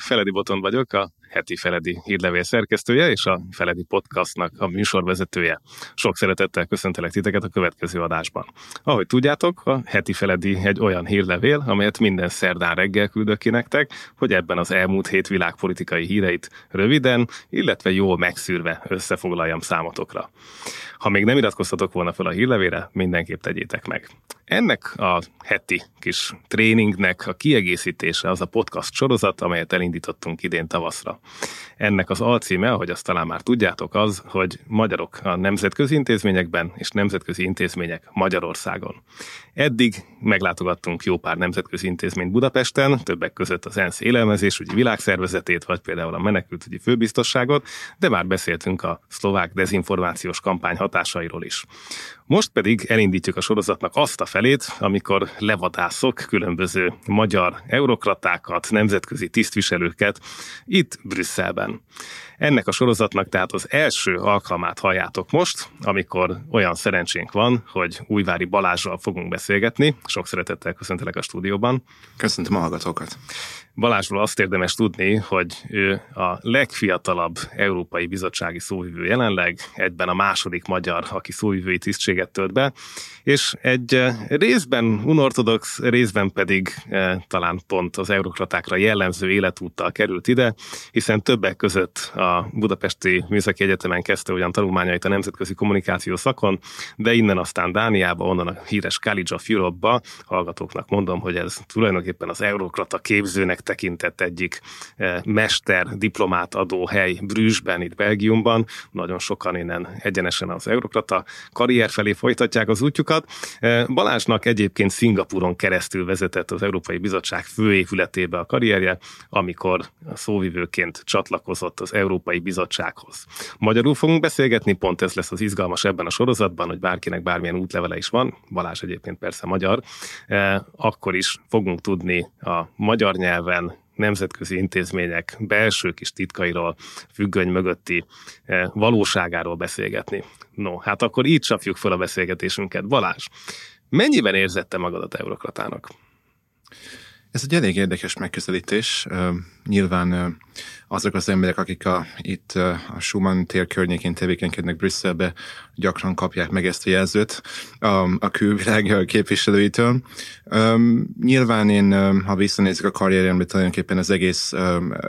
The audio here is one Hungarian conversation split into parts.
Feledi Boton vagyok, a heti Feledi hírlevél szerkesztője és a Feledi Podcastnak a műsorvezetője. Sok szeretettel köszöntelek titeket a következő adásban. Ahogy tudjátok, a heti Feledi egy olyan hírlevél, amelyet minden szerdán reggel küldök ki nektek, hogy ebben az elmúlt hét világpolitikai híreit röviden, illetve jól megszűrve összefoglaljam számotokra. Ha még nem iratkoztatok volna fel a hírlevére, mindenképp tegyétek meg. Ennek a heti kis tréningnek a kiegészítése az a podcast sorozat, amelyet elindítottunk idén tavaszra. Ennek az alcíme, ahogy azt talán már tudjátok, az, hogy magyarok a nemzetközi intézményekben és nemzetközi intézmények Magyarországon. Eddig meglátogattunk jó pár nemzetközi intézményt Budapesten, többek között az ENSZ élelmezésügyi világszervezetét, vagy például a menekültügyi főbiztosságot, de már beszéltünk a szlovák dezinformációs kampány hatásairól is. Most pedig elindítjuk a sorozatnak azt a felét, amikor levadászok különböző magyar eurokratákat, nemzetközi tisztviselőket itt Brüsszelben. Ennek a sorozatnak tehát az első alkalmát halljátok most, amikor olyan szerencsénk van, hogy Újvári Balázsral fogunk beszélgetni. Sok szeretettel köszöntelek a stúdióban. Köszöntöm a hallgatókat. Balázsról azt érdemes tudni, hogy ő a legfiatalabb Európai Bizottsági szóvivő jelenleg, egyben a második magyar, aki szóvivői tisztséget tölt be, és egy eh, részben unortodox, részben pedig eh, talán pont az eurokratákra jellemző életúttal került ide, hiszen többek között a Budapesti Műszaki Egyetemen kezdte ugyan tanulmányait a nemzetközi kommunikáció szakon, de innen aztán Dániába, onnan a híres College of Europe-ba, hallgatóknak mondom, hogy ez tulajdonképpen az eurokrata képzőnek tekintett egyik eh, mester diplomát adó hely Brüsszben, itt Belgiumban. Nagyon sokan innen egyenesen az eurokrata karrier felé folytatják az útjukat. Eh, Balázsnak egyébként Szingapuron keresztül vezetett az Európai Bizottság főépületébe a karrierje, amikor szóvivőként csatlakozott az Európai Bizottsághoz. Magyarul fogunk beszélgetni, pont ez lesz az izgalmas ebben a sorozatban, hogy bárkinek bármilyen útlevele is van, Balázs egyébként persze magyar, eh, akkor is fogunk tudni a magyar nyelven nemzetközi intézmények belső kis titkairól, függöny mögötti eh, valóságáról beszélgetni. No, hát akkor így csapjuk fel a beszélgetésünket. Balázs, mennyiben érzette magadat eurokratának? Ez egy elég érdekes megközelítés. Nyilván azok az emberek, akik a, itt a Schumann tér környékén tevékenykednek Brüsszelbe, gyakran kapják meg ezt a jelzőt a, a külvilág képviselőitől. Nyilván én, ha visszanézzük a karrieremre, tulajdonképpen az egész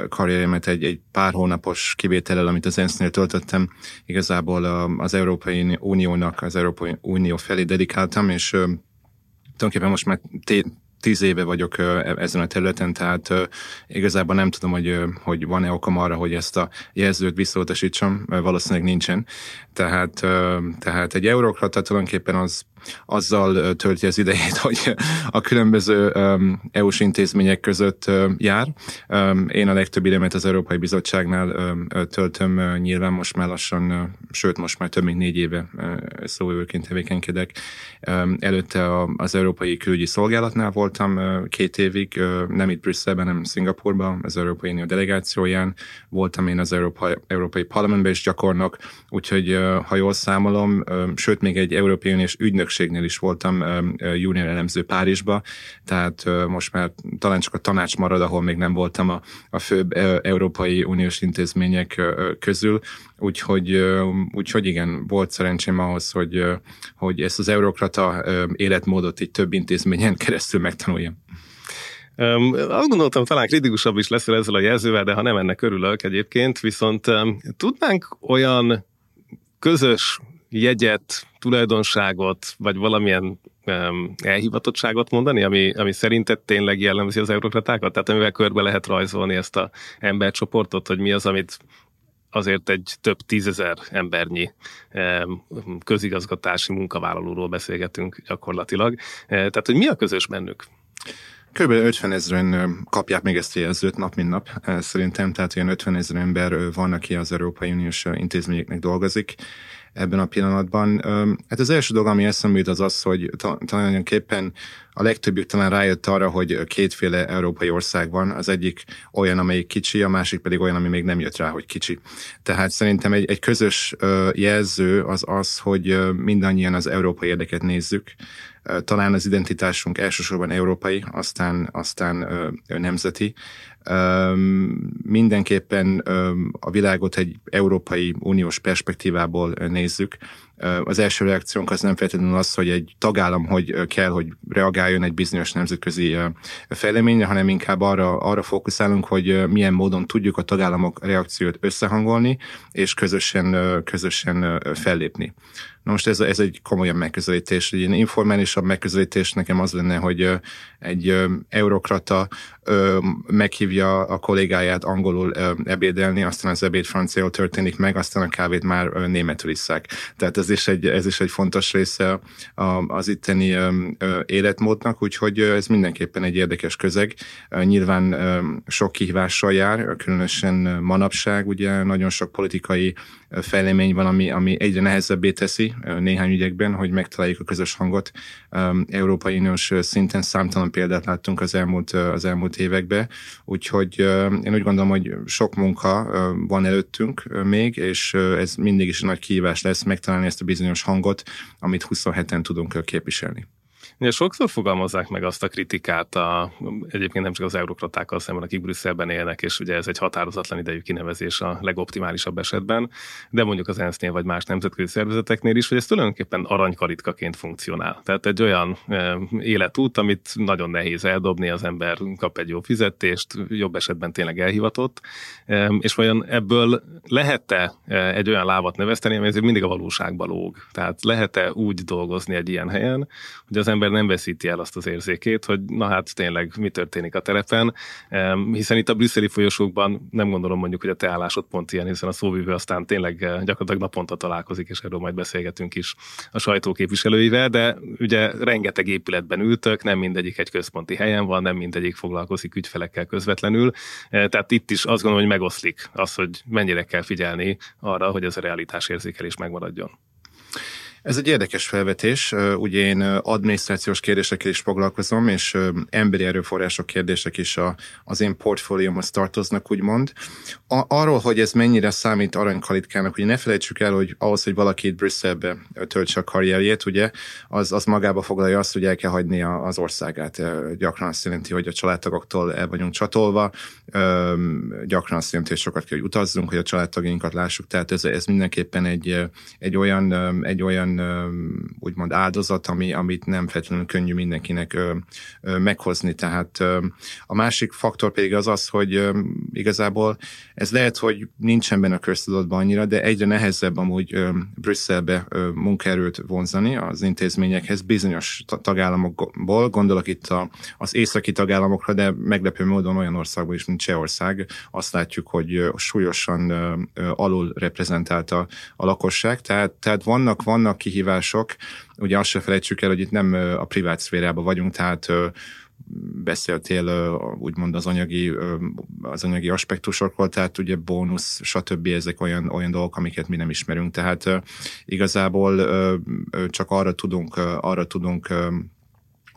karrieremet egy, egy pár hónapos kivétellel, amit az ENSZ-nél töltöttem, igazából az Európai Uniónak, az Európai Unió felé dedikáltam, és tulajdonképpen most már té- tíz éve vagyok e-, ezen a területen, tehát igazából nem tudom, hogy, hogy van-e okom arra, hogy ezt a jelzőt visszautasítsam, valószínűleg nincsen. Tehát, tehát egy eurokrata tulajdonképpen az azzal tölti az idejét, hogy a különböző EU-s intézmények között jár. Én a legtöbb időmet az Európai Bizottságnál töltöm, nyilván most már lassan, sőt most már több mint négy éve szóvőként tevékenykedek. Előtte az Európai Külügyi Szolgálatnál voltam két évig, nem itt Brüsszelben, hanem Szingapurban, az Európai Unió delegációján. Voltam én az Európai, Európai Parlamentben is gyakornok, úgyhogy ha jól számolom, sőt még egy Európai Uniós ügynök ügynökségnél is voltam junior elemző Párizsba, tehát most már talán csak a tanács marad, ahol még nem voltam a, a főbb Európai Uniós intézmények közül, úgyhogy, úgyhogy igen, volt szerencsém ahhoz, hogy, hogy ezt az eurokrata életmódot így több intézményen keresztül megtanuljam. Um, azt gondoltam, talán kritikusabb is leszel ezzel a jelzővel, de ha nem ennek örülök egyébként, viszont um, tudnánk olyan közös jegyet, tulajdonságot, vagy valamilyen um, elhivatottságot mondani, ami, ami szerinted tényleg jellemzi az eurokratákat? Tehát amivel körbe lehet rajzolni ezt a embercsoportot, hogy mi az, amit azért egy több tízezer embernyi um, közigazgatási munkavállalóról beszélgetünk gyakorlatilag. Uh, tehát, hogy mi a közös bennük? Körülbelül 50 ezeren kapják még ezt a jelzőt nap, mint nap, szerintem, tehát olyan 50 ezer ember van, aki az Európai Uniós intézményeknek dolgozik, ebben a pillanatban. Hát az első dolog, ami eszembe jut, az az, hogy tulajdonképpen a legtöbbjük talán rájött arra, hogy kétféle európai ország van. Az egyik olyan, amelyik kicsi, a másik pedig olyan, ami még nem jött rá, hogy kicsi. Tehát szerintem egy, egy közös jelző az az, hogy mindannyian az európai érdeket nézzük, talán az identitásunk elsősorban európai, aztán, aztán nemzeti, Mindenképpen a világot egy Európai Uniós perspektívából nézzük, az első reakciónk az nem feltétlenül az, hogy egy tagállam hogy kell, hogy reagáljon egy bizonyos nemzetközi fejleményre, hanem inkább arra, arra fókuszálunk, hogy milyen módon tudjuk a tagállamok reakciót összehangolni, és közösen, közösen fellépni. Na most ez, ez egy komolyabb megközelítés. Egy informálisabb megközelítés nekem az lenne, hogy egy eurokrata meghívja a kollégáját angolul ebédelni, aztán az ebéd franciául történik meg, aztán a kávét már németül isszák. Tehát ez is egy, ez is egy fontos része az itteni életmódnak, úgyhogy ez mindenképpen egy érdekes közeg. Nyilván sok kihívással jár, különösen manapság, ugye nagyon sok politikai fejlemény van, ami, ami egyre nehezebbé teszi néhány ügyekben, hogy megtaláljuk a közös hangot. Európai Uniós szinten számtalan példát láttunk az elmúlt, az elmúlt években, úgyhogy én úgy gondolom, hogy sok munka van előttünk még, és ez mindig is nagy kihívás lesz megtalálni ezt a bizonyos hangot, amit 27-en tudunk képviselni. Ugye sokszor fogalmazzák meg azt a kritikát, a, egyébként nem csak az eurokratákkal szemben, akik Brüsszelben élnek, és ugye ez egy határozatlan idejű kinevezés a legoptimálisabb esetben, de mondjuk az ENSZ-nél vagy más nemzetközi szervezeteknél is, hogy ez tulajdonképpen aranykaritkaként funkcionál. Tehát egy olyan e, életút, amit nagyon nehéz eldobni, az ember kap egy jó fizetést, jobb esetben tényleg elhivatott, e, és vajon ebből lehet-e egy olyan lábat nevezteni, ami mindig a valóságba lóg. Tehát lehet-e úgy dolgozni egy ilyen helyen, hogy az ember nem veszíti el azt az érzékét, hogy na hát tényleg mi történik a terepen, hiszen itt a brüsszeli folyosókban nem gondolom mondjuk, hogy a te állásod pont ilyen, hiszen a szóvivő aztán tényleg eh, gyakorlatilag naponta találkozik, és erről majd beszélgetünk is a sajtóképviselőivel, de ugye rengeteg épületben ültök, nem mindegyik egy központi helyen van, nem mindegyik foglalkozik ügyfelekkel közvetlenül, eh, tehát itt is azt gondolom, hogy megoszlik az, hogy mennyire kell figyelni arra, hogy ez a realitás érzékelés megmaradjon. Ez egy érdekes felvetés. Ugye én adminisztrációs kérdésekkel is foglalkozom, és emberi erőforrások kérdések is a, az én portfóliómhoz tartoznak, úgymond. A, arról, hogy ez mennyire számít aranykalitkának, ugye ne felejtsük el, hogy ahhoz, hogy valaki itt Brüsszelbe töltse a karrierjét, ugye, az, az magába foglalja azt, hogy el kell hagyni az országát. Gyakran azt jelenti, hogy a családtagoktól el vagyunk csatolva, gyakran azt jelenti, hogy sokat kell, hogy utazzunk, hogy a családtagjainkat lássuk, tehát ez, ez mindenképpen egy, egy olyan, egy olyan olyan úgymond áldozat, ami, amit nem feltétlenül könnyű mindenkinek meghozni. Tehát a másik faktor pedig az az, hogy igazából ez lehet, hogy nincsen benne a köztudatban annyira, de egyre nehezebb amúgy Brüsszelbe munkaerőt vonzani az intézményekhez bizonyos tagállamokból, gondolok itt a, az északi tagállamokra, de meglepő módon olyan országban is, mint Csehország, azt látjuk, hogy súlyosan alul reprezentálta a lakosság, tehát, tehát vannak, vannak kihívások. Ugye azt se felejtsük el, hogy itt nem a privát szférában vagyunk, tehát beszéltél úgymond az anyagi, az anyagi aspektusokról, tehát ugye bónusz, stb. ezek olyan, olyan dolgok, amiket mi nem ismerünk. Tehát igazából csak arra tudunk, arra tudunk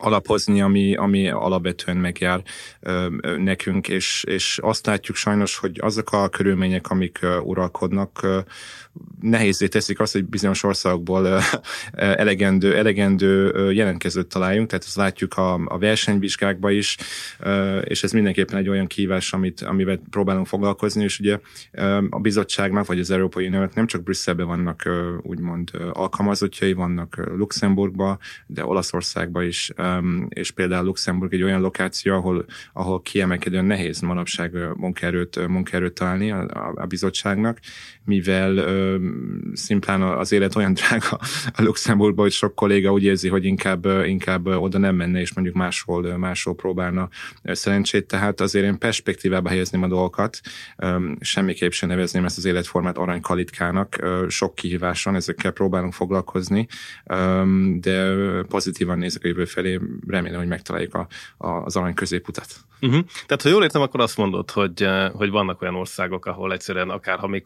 alapozni, ami, ami alapvetően megjár ö, nekünk, és, és azt látjuk sajnos, hogy azok a körülmények, amik ö, uralkodnak, ö, nehézé teszik azt, hogy bizonyos országokból elegendő, elegendő jelentkezőt találjunk, tehát ezt látjuk a, a versenyvizsgákban is, és ez mindenképpen egy olyan kívás, amit, amivel próbálunk foglalkozni, és ugye a bizottságnak, vagy az Európai Uniónak nem csak Brüsszelben vannak úgymond alkalmazottjai, vannak Luxemburgba, de Olaszországba is, és például Luxemburg egy olyan lokáció, ahol, ahol kiemelkedően nehéz manapság munkaerőt, munkaerőt találni a, a bizottságnak, mivel ö, szimplán az élet olyan drága a Luxemburgban, hogy sok kolléga úgy érzi, hogy inkább, inkább oda nem menne, és mondjuk máshol, máshol próbálna szerencsét. Tehát azért én perspektívába helyezném a dolgokat, semmiképp sem nevezném ezt az életformát aranykalitkának. Sok kihívás van, ezekkel próbálunk foglalkozni, de pozitívan nézek a jövő felé, remélem, hogy megtaláljuk a, a, az arany középutat. Uh-huh. Tehát, ha jól értem, akkor azt mondod, hogy, hogy vannak olyan országok, ahol egyszerűen akár ha még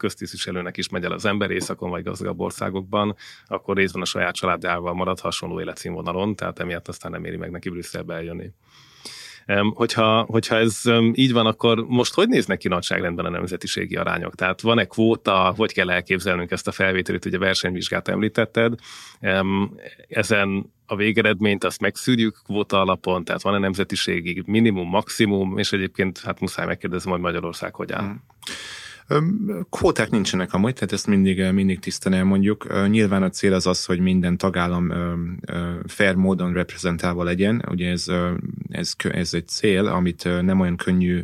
köztisztviselőnek is megy el az ember északon vagy gazdagabb országokban, akkor részben a saját családjával marad hasonló életszínvonalon, tehát emiatt aztán nem éri meg neki Brüsszelbe eljönni. Hogyha, hogyha ez így van, akkor most hogy néznek ki nagyságrendben a nemzetiségi arányok? Tehát van-e kvóta, hogy kell elképzelnünk ezt a felvételit, ugye versenyvizsgát említetted, ezen a végeredményt azt megszűrjük kvóta alapon, tehát van-e nemzetiségi minimum, maximum, és egyébként hát muszáj megkérdezni, hogy Magyarország hogy áll. Hmm. Kvóták nincsenek amúgy, tehát ezt mindig, mindig tisztán elmondjuk. Nyilván a cél az az, hogy minden tagállam fair módon reprezentálva legyen. Ugye ez, ez, ez egy cél, amit nem olyan könnyű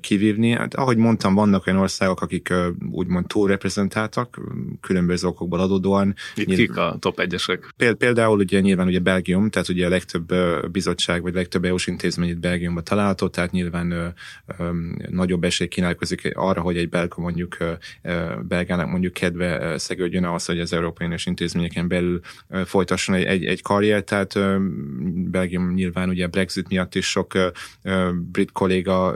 kivívni. Hát, ahogy mondtam, vannak olyan országok, akik úgymond túl reprezentáltak, különböző okokból adódóan. Itt nyilván, kik a top egyesek? Például ugye nyilván ugye Belgium, tehát ugye a legtöbb bizottság, vagy legtöbb EU-s intézmény itt Belgiumban található, tehát nyilván nagyobb esély kínálkozik arra, hogy egy belga mondjuk belgának mondjuk kedve szegődjön ahhoz, hogy az Európai Uniós intézményeken belül folytasson egy, egy, egy karrier, tehát Belgium nyilván ugye Brexit miatt is sok brit kolléga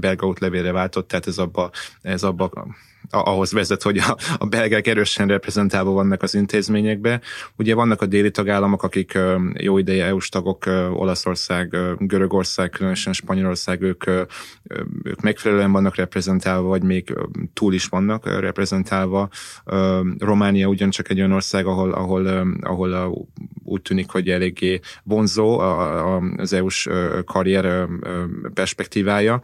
belga útlevélre váltott, tehát ez abba, ez abba ahhoz vezet, hogy a, a belgák erősen reprezentálva vannak az intézményekbe. Ugye vannak a déli tagállamok, akik jó ideje EU-s tagok, Olaszország, Görögország, különösen Spanyolország, ők, ők megfelelően vannak reprezentálva, vagy még túl is vannak reprezentálva. Románia ugyancsak egy olyan ország, ahol, ahol, ahol úgy tűnik, hogy eléggé vonzó az EU-s karrier perspektívája,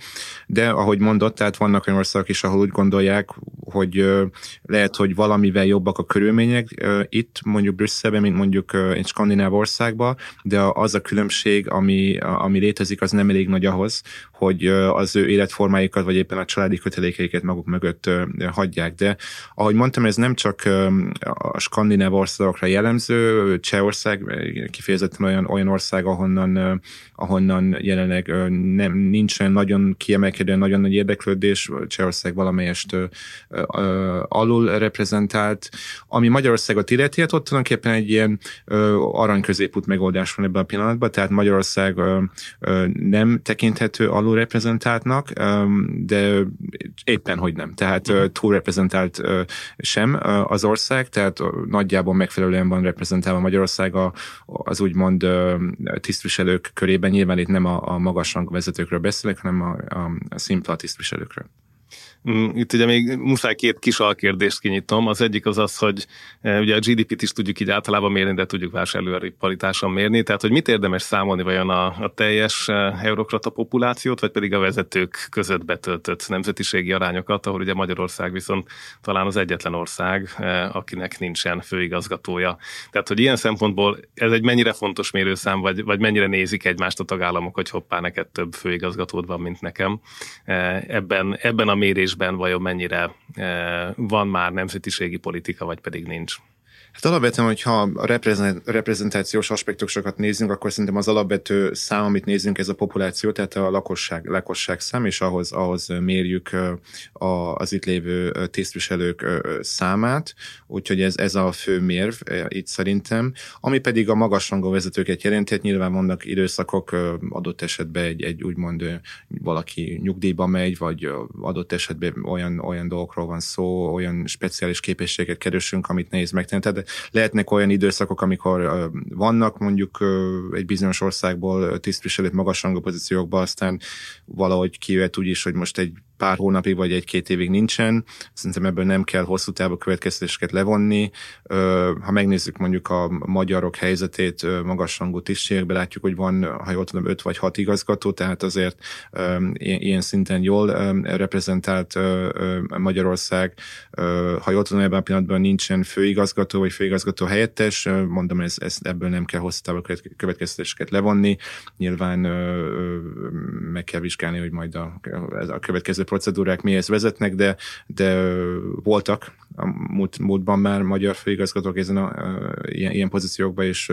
de ahogy mondott, tehát vannak olyan országok is, ahol úgy gondolják, hogy lehet, hogy valamivel jobbak a körülmények itt, mondjuk Brüsszelben, mint mondjuk egy skandináv országban, de az a különbség, ami, ami létezik, az nem elég nagy ahhoz, hogy az ő életformáikat, vagy éppen a családi kötelékeiket maguk mögött hagyják. De ahogy mondtam, ez nem csak a skandináv országokra jellemző, Csehország kifejezetten olyan, olyan ország, ahonnan, ahonnan jelenleg nem, nincsen nagyon kiemelkedő, nagyon nagy érdeklődés, Csehország valamelyest alul reprezentált. Ami Magyarországot illeti, hát ott tulajdonképpen egy ilyen arany középút megoldás van ebben a pillanatban, tehát Magyarország nem tekinthető alul reprezentáltnak, de éppen hogy nem. Tehát túl reprezentált sem az ország, tehát nagyjából megfelelően van reprezentálva Magyarország az úgymond tisztviselők körében. Nyilván itt nem a, a magas vezetőkről beszélek, hanem a, a, a szimpla tisztviselőkről. Mm, itt ugye még muszáj két kis alkérdést kinyitom. Az egyik az az, hogy e, ugye a GDP-t is tudjuk így általában mérni, de tudjuk vásárlóerő paritáson mérni. Tehát, hogy mit érdemes számolni vajon a, a teljes e, eurokrata populációt, vagy pedig a vezetők között betöltött nemzetiségi arányokat, ahol ugye Magyarország viszont talán az egyetlen ország, e, akinek nincsen főigazgatója. Tehát, hogy ilyen szempontból ez egy mennyire fontos mérőszám, vagy, vagy mennyire nézik egymást a tagállamok, hogy hoppá, neked több főigazgatód van, mint nekem. Ebben, ebben a mérés kérdésben vajon mennyire eh, van már nemzetiségi politika, vagy pedig nincs? Hát alapvetően, hogyha a reprezentációs aspektusokat nézzünk, akkor szerintem az alapvető szám, amit nézzünk, ez a populáció, tehát a lakosság, lakosság szám, és ahhoz, ahhoz mérjük az itt lévő tisztviselők számát, úgyhogy ez, ez a fő mérv itt szerintem. Ami pedig a magasrangú vezetőket jelenti, hát nyilván vannak időszakok, adott esetben egy, egy úgymond valaki nyugdíjba megy, vagy adott esetben olyan, olyan dolgokról van szó, olyan speciális képességet keresünk, amit nehéz megtenni. Tehát lehetnek olyan időszakok, amikor vannak mondjuk egy bizonyos országból tisztviselők magasrangú pozíciókban, aztán valahogy kijöhet úgy is, hogy most egy pár hónapig vagy egy-két évig nincsen. Szerintem ebből nem kell hosszú távú következtetéseket levonni. Ha megnézzük mondjuk a magyarok helyzetét magasrangú tisztségekben, látjuk, hogy van, ha jól tudom, öt vagy hat igazgató, tehát azért ilyen szinten jól reprezentált Magyarország. Ha jól tudom, ebben a pillanatban nincsen főigazgató vagy főigazgató helyettes, mondom, ez, ez ebből nem kell hosszú távú következtetéseket levonni. Nyilván meg kell vizsgálni, hogy majd a, a következő procedúrák mihez vezetnek, de, de voltak a múlt, múltban már magyar főigazgatók ezen a, a, ilyen, ilyen pozíciókban, és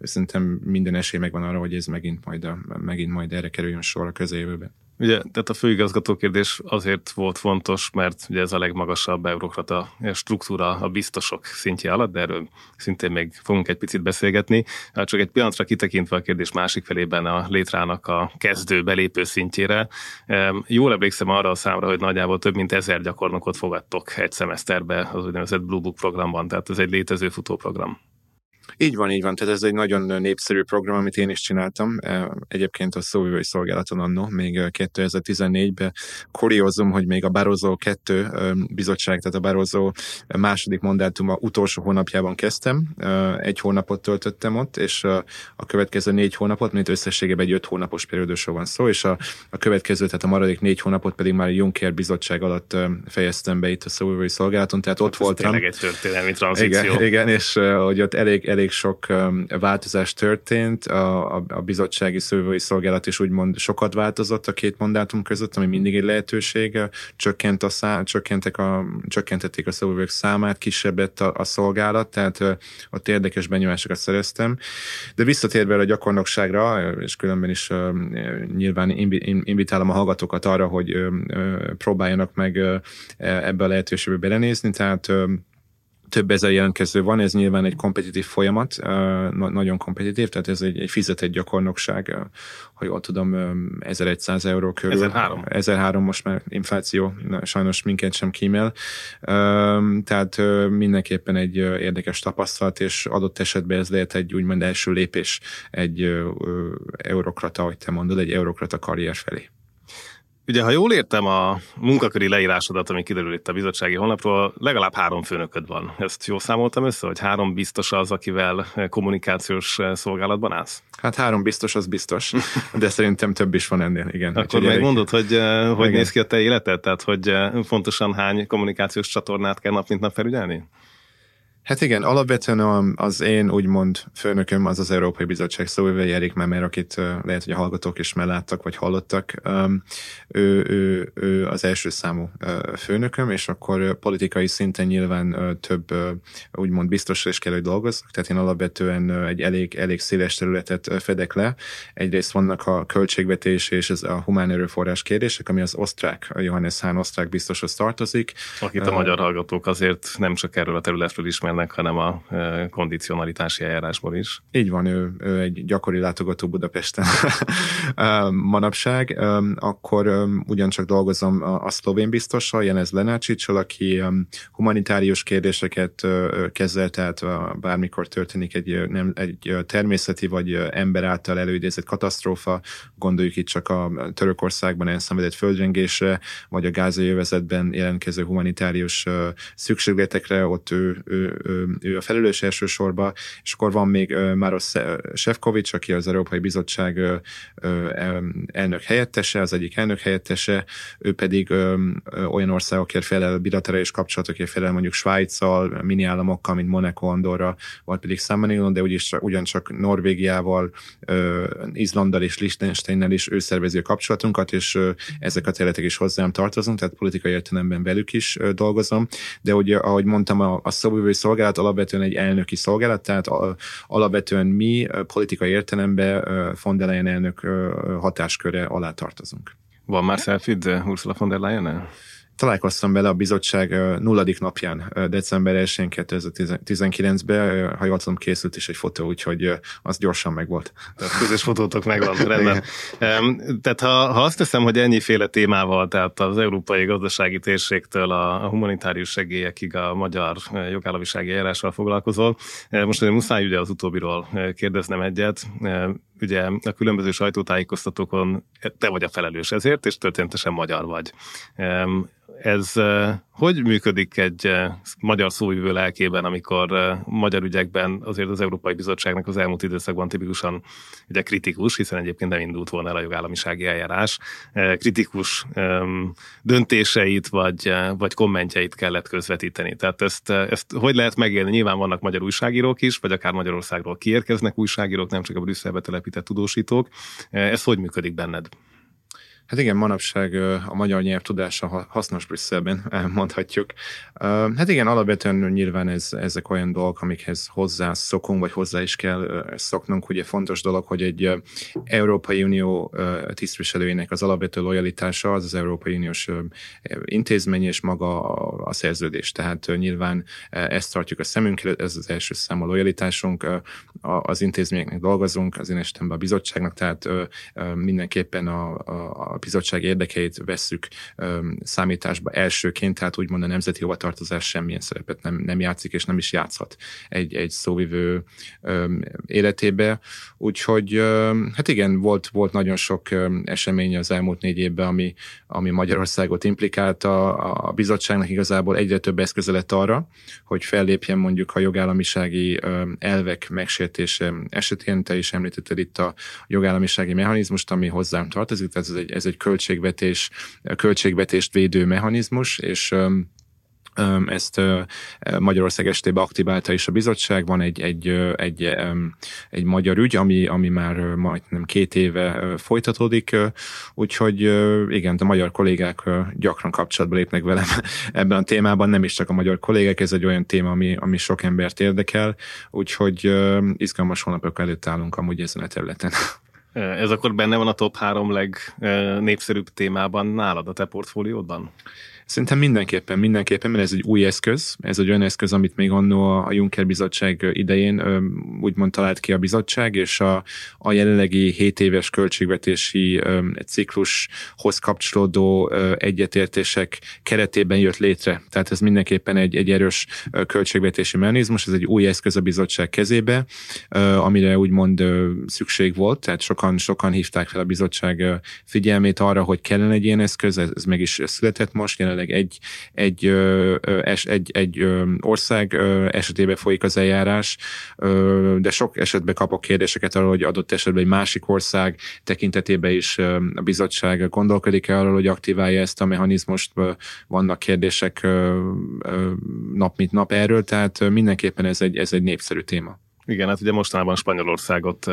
szerintem minden esély megvan arra, hogy ez megint majd, a, megint majd erre kerüljön sor a közeljövőben. Ugye, tehát a főigazgató kérdés azért volt fontos, mert ugye ez a legmagasabb eurokrata struktúra a biztosok szintje alatt, de erről szintén még fogunk egy picit beszélgetni. Hát csak egy pillanatra kitekintve a kérdés másik felében a létrának a kezdő belépő szintjére. Jól emlékszem arra a számra, hogy nagyjából több mint ezer gyakornokot fogadtok egy szemeszterbe az úgynevezett Blue Book programban, tehát ez egy létező futóprogram. Így van, így van. Tehát ez egy nagyon népszerű program, amit én is csináltam. Egyébként a szóvivői szolgálaton annó, még 2014-ben. Kuriózum, hogy még a Barroso 2 bizottság, tehát a Barroso második mandátuma utolsó hónapjában kezdtem. Egy hónapot töltöttem ott, és a következő négy hónapot, mint összességében egy öt hónapos periódusról van szó, és a, a következő, tehát a maradék négy hónapot pedig már a Juncker bizottság alatt fejeztem be itt a szóvivői szolgálaton, tehát ott Ez voltam. Tényleg egy történelmi tranzíció. Igen, igen, és hogy ott elég, elég sok változás történt, a, a, a bizottsági szövői szolgálat is úgymond sokat változott a két mandátum között, ami mindig egy lehetőség, csökkent a szá, csökkentek a, csökkentették a szövők számát, kisebb lett a, a szolgálat, tehát ott érdekes benyomásokat szereztem. De visszatérve a gyakornokságra, és különben is nyilván invitálom a hallgatókat arra, hogy próbáljanak meg ebbe a lehetőségbe belenézni, tehát több ezer jelentkező van, ez nyilván egy kompetitív folyamat, nagyon kompetitív, tehát ez egy, egy fizetett gyakornokság, ha jól tudom, 1100 euró körül. 1003. 1003 most már infláció, sajnos minket sem kímél. Tehát mindenképpen egy érdekes tapasztalat, és adott esetben ez lehet egy úgymond első lépés egy eurokrata, ahogy te mondod, egy eurokrata karrier felé. Ugye, ha jól értem a munkaköri leírásodat, ami kiderül itt a bizottsági honlapról, legalább három főnököd van. Ezt jól számoltam össze, hogy három biztos az, akivel kommunikációs szolgálatban állsz? Hát három biztos, az biztos, de szerintem több is van ennél, igen. Akkor megmondod, hogy eh, hogy igen. néz ki a te életed? Tehát, hogy eh, fontosan hány kommunikációs csatornát kell nap mint nap felügyelni? Hát igen, alapvetően az én úgymond főnököm az az Európai Bizottság szóvivője Erik Memer, akit lehet, hogy a hallgatók is már láttak, vagy hallottak. Ő, ő, ő az első számú főnököm, és akkor politikai szinten nyilván több úgymond biztosra is kell, hogy dolgozzak, tehát én alapvetően egy elég, elég széles területet fedek le. Egyrészt vannak a költségvetés és ez a humán erőforrás kérdések, ami az osztrák, Johannes Hahn osztrák biztoshoz tartozik. Akit a magyar hallgatók azért nem csak erről a területről ismernek, ismernek, hanem a kondicionalitási eljárásból is. Így van, ő, ő egy gyakori látogató Budapesten manapság. Akkor ugyancsak dolgozom a szlovén biztossal, Jenez Lenácsicsal, aki humanitárius kérdéseket kezel, tehát bármikor történik egy, nem, egy természeti vagy ember által előidézett katasztrófa, gondoljuk itt csak a Törökországban elszenvedett földrengésre, vagy a gázai övezetben jelentkező humanitárius szükségletekre, ott ő, ő, ő a felelős elsősorban, és akkor van még Maros Sefcovics, aki az Európai Bizottság elnök helyettese, az egyik elnök helyettese, ő pedig olyan országokért felel, bilaterális kapcsolatokért felel, mondjuk Svájccal, mini államokkal, mint Monaco, Andorra, vagy pedig San de úgyis ugyancsak Norvégiával, Izlanddal és Liechtensteinnel is ő szervezi a kapcsolatunkat, és ezek a területek is hozzám tartozunk, tehát politikai értelemben velük is dolgozom, de ugye, ahogy mondtam, a, a szóvivői szolgálat alapvetően egy elnöki szolgálat, tehát alapvetően mi politikai értelemben von der Leyen elnök hatásköre alá tartozunk. Van már selfie Ursula von der Leyen-el? Találkoztam vele a bizottság nulladik napján, december 1-én 2019-ben, ha jól tudom, készült is egy fotó, úgyhogy az gyorsan megvolt. Tehát közös fotótok megvan, rendben. tehát ha, ha azt teszem, hogy ennyiféle témával, tehát az európai gazdasági térségtől a, a humanitárius segélyekig a magyar jogállamisági eljárással foglalkozol, most én muszáj ugye az utóbbiról kérdeznem egyet, ugye a különböző sajtótájékoztatókon te vagy a felelős ezért, és történetesen magyar vagy. Ez hogy működik egy magyar szóvivő lelkében, amikor magyar ügyekben azért az Európai Bizottságnak az elmúlt időszakban tipikusan ugye kritikus, hiszen egyébként nem indult volna el a jogállamisági eljárás, kritikus döntéseit vagy, vagy kommentjeit kellett közvetíteni. Tehát ezt, ezt hogy lehet megélni? Nyilván vannak magyar újságírók is, vagy akár Magyarországról kiérkeznek újságírók, nem csak a Brüsszelbe telepített tudósítók. Ez hogy működik benned? Hát igen, manapság a magyar nyelv tudása hasznos Brüsszelben, mondhatjuk. Hát igen, alapvetően nyilván ez, ezek olyan dolgok, amikhez hozzá szokunk, vagy hozzá is kell szoknunk. Ugye fontos dolog, hogy egy Európai Unió tisztviselőjének az alapvető lojalitása az az Európai Uniós intézmény és maga a szerződés. Tehát nyilván ezt tartjuk a szemünk ez az első szám a lojalitásunk. Az intézményeknek dolgozunk, az én esetemben a bizottságnak, tehát mindenképpen a, a bizottság érdekeit vesszük számításba elsőként, tehát úgymond a nemzeti hovatartozás semmilyen szerepet nem, nem játszik, és nem is játszhat egy, egy szóvivő életébe. Úgyhogy hát igen, volt, volt nagyon sok esemény az elmúlt négy évben, ami, ami Magyarországot implikálta. A bizottságnak igazából egyre több eszköze lett arra, hogy fellépjen mondjuk a jogállamisági elvek megsértése esetén. Te is említetted itt a jogállamisági mechanizmust, ami hozzám tartozik, tehát ez egy, ez egy költségvetés, költségvetést védő mechanizmus, és ezt Magyarország estébe aktiválta is a bizottság. Van egy, egy, egy, egy magyar ügy, ami, ami már majdnem két éve folytatódik, úgyhogy igen, a magyar kollégák gyakran kapcsolatba lépnek velem ebben a témában, nem is csak a magyar kollégák, ez egy olyan téma, ami, ami sok embert érdekel, úgyhogy izgalmas hónapok előtt állunk amúgy ezen a területen. Ez akkor benne van a top három legnépszerűbb témában nálad a te portfóliódban? Szerintem mindenképpen, mindenképpen, mert ez egy új eszköz, ez egy olyan eszköz, amit még annó a Juncker bizottság idején úgymond talált ki a bizottság, és a, a jelenlegi 7 éves költségvetési ciklushoz kapcsolódó egyetértések keretében jött létre. Tehát ez mindenképpen egy, egy erős költségvetési mechanizmus, ez egy új eszköz a bizottság kezébe, amire úgymond szükség volt, tehát sokan, sokan hívták fel a bizottság figyelmét arra, hogy kellene egy ilyen eszköz, ez, ez meg is született most, jelenleg jelenleg egy, egy, egy, egy, ország esetében folyik az eljárás, de sok esetben kapok kérdéseket arról, hogy adott esetben egy másik ország tekintetében is a bizottság gondolkodik -e arról, hogy aktiválja ezt a mechanizmust, vannak kérdések nap mint nap erről, tehát mindenképpen ez egy, ez egy népszerű téma. Igen, hát ugye mostanában Spanyolországot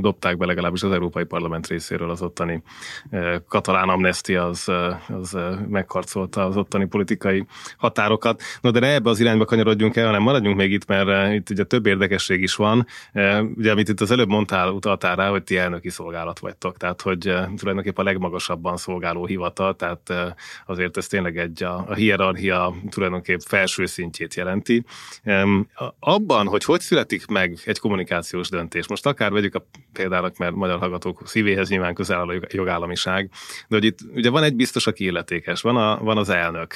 dobták be legalábbis az Európai Parlament részéről az ottani katalán amnestia az, az megkarcolta az ottani politikai határokat. No, de ne ebbe az irányba kanyarodjunk el, hanem maradjunk még itt, mert itt ugye több érdekesség is van. Ugye, amit itt az előbb mondtál, utaltál rá, hogy ti elnöki szolgálat vagytok, tehát hogy tulajdonképpen a legmagasabban szolgáló hivatal, tehát azért ez tényleg egy a, a hierarchia tulajdonképp felső szintjét jelenti. Abban, hogy hogy születik meg meg egy kommunikációs döntés. Most akár vegyük a példának, mert magyar hallgatók szívéhez nyilván közel áll a jogállamiság, de hogy itt ugye van egy biztos, aki illetékes, van, a, van az elnök,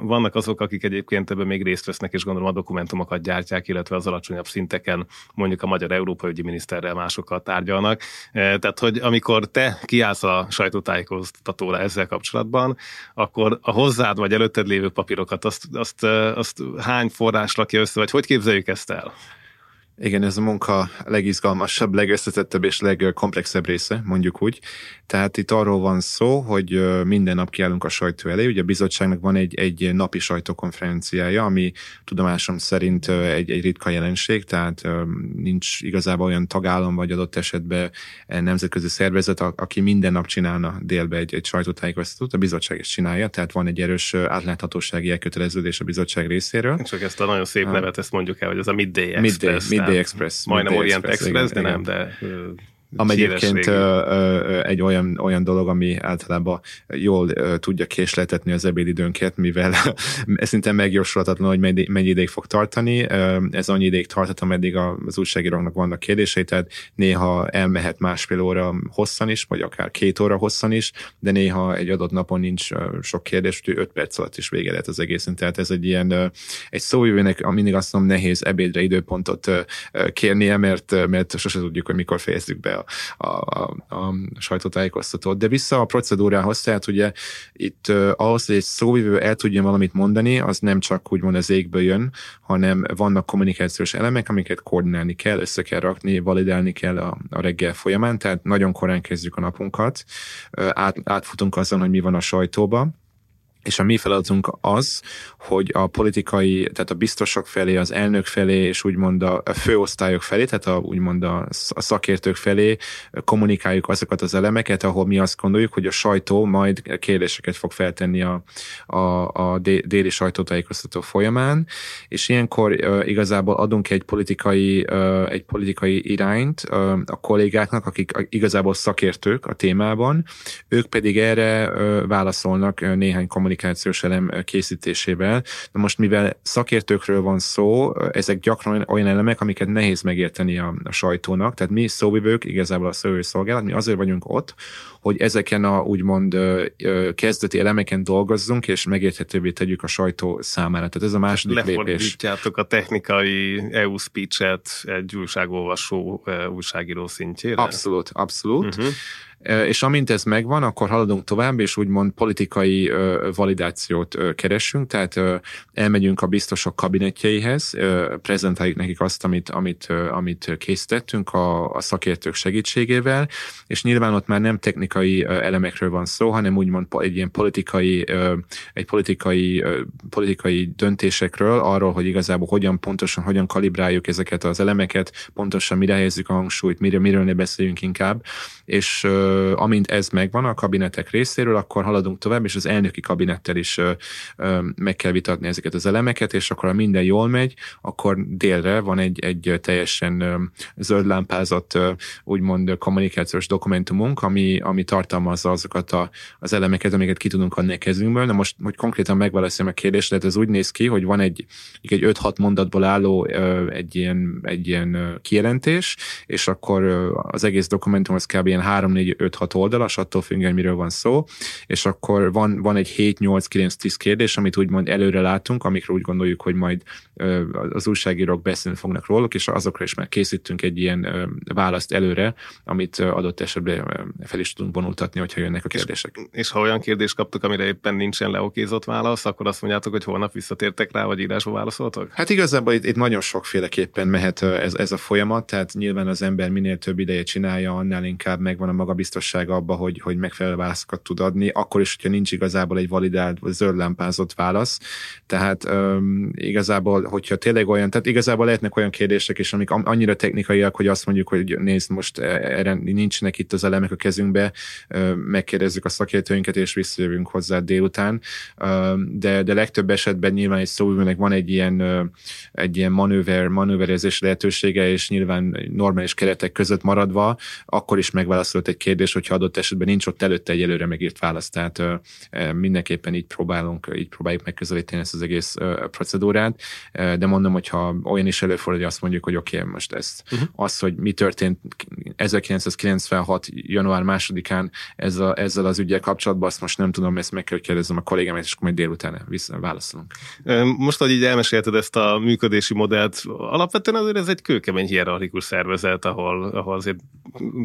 vannak azok, akik egyébként ebben még részt vesznek, és gondolom a dokumentumokat gyártják, illetve az alacsonyabb szinteken mondjuk a magyar Európai Ügyi Miniszterrel másokat tárgyalnak. Tehát, hogy amikor te kiállsz a sajtótájékoztatóra ezzel kapcsolatban, akkor a hozzád vagy előtted lévő papírokat, azt, azt, azt hány forrás lakja össze, vagy hogy képzeljük ezt el? Igen, ez a munka legizgalmasabb, legösszetettebb és legkomplexebb része, mondjuk úgy. Tehát itt arról van szó, hogy minden nap kiállunk a sajtó elé. Ugye a bizottságnak van egy, egy napi sajtókonferenciája, ami tudomásom szerint egy, egy ritka jelenség, tehát nincs igazából olyan tagállam vagy adott esetben nemzetközi szervezet, aki minden nap csinálna délbe egy, egy sajtótájékoztatót. A bizottság is csinálja, tehát van egy erős átláthatósági elköteleződés a bizottság részéről. Csak ezt a nagyon szép nevet, ezt mondjuk el, hogy ez a Midday Express. Midday, Midday Express. Majdnem Orient Express, Express igen, de nem, de ami egyébként egy olyan, olyan dolog, ami általában jól tudja késletetni az ebédidőnket, mivel szinte megjósolhatatlan, hogy mennyi, mennyi ideig fog tartani. Ez annyi ideig tarthat, ameddig az újságíróknak vannak kérdései, tehát néha elmehet másfél óra hosszan is, vagy akár két óra hosszan is, de néha egy adott napon nincs sok kérdés, úgyhogy öt perc alatt is vége lehet az egészen. Tehát ez egy ilyen, egy szóvivőnek mindig azt mondom, nehéz ebédre időpontot kérnie, mert, mert sose tudjuk, hogy mikor fejezzük be a, a, a sajtótájékoztatót. De vissza a procedúrához, tehát ugye itt uh, ahhoz, hogy egy szóvivő el tudjon valamit mondani, az nem csak úgymond az égből jön, hanem vannak kommunikációs elemek, amiket koordinálni kell, össze kell rakni, validálni kell a, a reggel folyamán, tehát nagyon korán kezdjük a napunkat, át, átfutunk azon, hogy mi van a sajtóban, és a mi feladatunk az, hogy a politikai, tehát a biztosok felé, az elnök felé, és úgymond a főosztályok felé, tehát a, úgymond a, szakértők felé kommunikáljuk azokat az elemeket, ahol mi azt gondoljuk, hogy a sajtó majd kérdéseket fog feltenni a, a, a déli sajtótájékoztató folyamán, és ilyenkor igazából adunk egy politikai, egy politikai irányt a kollégáknak, akik igazából szakértők a témában, ők pedig erre válaszolnak néhány kommunikációt kommunikációs elem készítésével. Na most, mivel szakértőkről van szó, ezek gyakran olyan elemek, amiket nehéz megérteni a, a sajtónak. Tehát mi szóvivők, igazából a szövő szolgálat, mi azért vagyunk ott, hogy ezeken a úgymond kezdeti elemeken dolgozzunk, és megérthetővé tegyük a sajtó számára. Tehát ez a második lépés. a technikai EU speech-et egy újságolvasó újságíró szintjére? Abszolút, abszolút. Uh-huh. És amint ez megvan, akkor haladunk tovább, és úgymond politikai validációt keresünk, tehát elmegyünk a biztosok kabinetjeihez, prezentáljuk nekik azt, amit, amit, amit készítettünk a, a szakértők segítségével, és nyilván ott már nem technikai elemekről van szó, hanem úgymond egy ilyen politikai, egy politikai, politikai döntésekről, arról, hogy igazából hogyan pontosan, hogyan kalibráljuk ezeket az elemeket, pontosan mire helyezzük a hangsúlyt, miről, miről ne beszéljünk inkább, és amint ez megvan a kabinetek részéről, akkor haladunk tovább, és az elnöki kabinettel is meg kell vitatni ezeket az elemeket, és akkor ha minden jól megy, akkor délre van egy, egy teljesen zöld lámpázott, úgymond kommunikációs dokumentumunk, ami, ami tartalmazza azokat a, az elemeket, amiket ki tudunk adni a kezünkből. Na most, hogy konkrétan megválaszoljam a kérdést, tehát ez úgy néz ki, hogy van egy, egy 5-6 mondatból álló egy ilyen, egy ilyen kijelentés, és akkor az egész dokumentum az kb. ilyen 3-4 5-6 oldalas, attól függően miről van szó, és akkor van, van egy 7-8-9-10 kérdés, amit úgymond előre látunk, amikről úgy gondoljuk, hogy majd az újságírók beszélni fognak róluk, és azokra is már készítünk egy ilyen választ előre, amit adott esetben fel is tudunk vonultatni, hogyha jönnek a kérdések. És, és ha olyan kérdést kaptuk, amire éppen nincsen leokézott válasz, akkor azt mondjátok, hogy holnap visszatértek rá, vagy írásba válaszoltok? Hát igazából itt, itt nagyon sokféleképpen mehet ez, ez a folyamat, tehát nyilván az ember minél több ideje csinálja, annál inkább megvan a magabiztossága abba, hogy, hogy megfelelő válaszokat tud adni, akkor is, hogyha nincs igazából egy validált, vagy zöld lámpázott válasz. Tehát um, igazából hogyha tényleg olyan, tehát igazából lehetnek olyan kérdések is, amik annyira technikaiak, hogy azt mondjuk, hogy nézd, most e, erre nincsenek itt az elemek a kezünkbe, megkérdezzük a szakértőinket, és visszajövünk hozzá délután. De, de legtöbb esetben nyilván egy szóvivőnek van egy ilyen, egy ilyen manőver, manőverezés lehetősége, és nyilván normális keretek között maradva, akkor is megválaszolt egy kérdés, hogyha adott esetben nincs ott előtte egy előre megírt válasz. Tehát mindenképpen így próbálunk, így próbáljuk megközelíteni ezt az egész procedúrát de mondom, hogyha olyan is előfordul, hogy azt mondjuk, hogy oké, okay, most ezt, uh-huh. az, hogy mi történt 1996. január másodikán ezzel, ezzel az ügyel kapcsolatban, azt most nem tudom, ezt meg kell kérdezem a kollégámat, és akkor majd délután vissza, válaszolunk. Most, hogy így elmesélted ezt a működési modellt, alapvetően azért ez egy kőkemény hierarchikus szervezet, ahol, ahol azért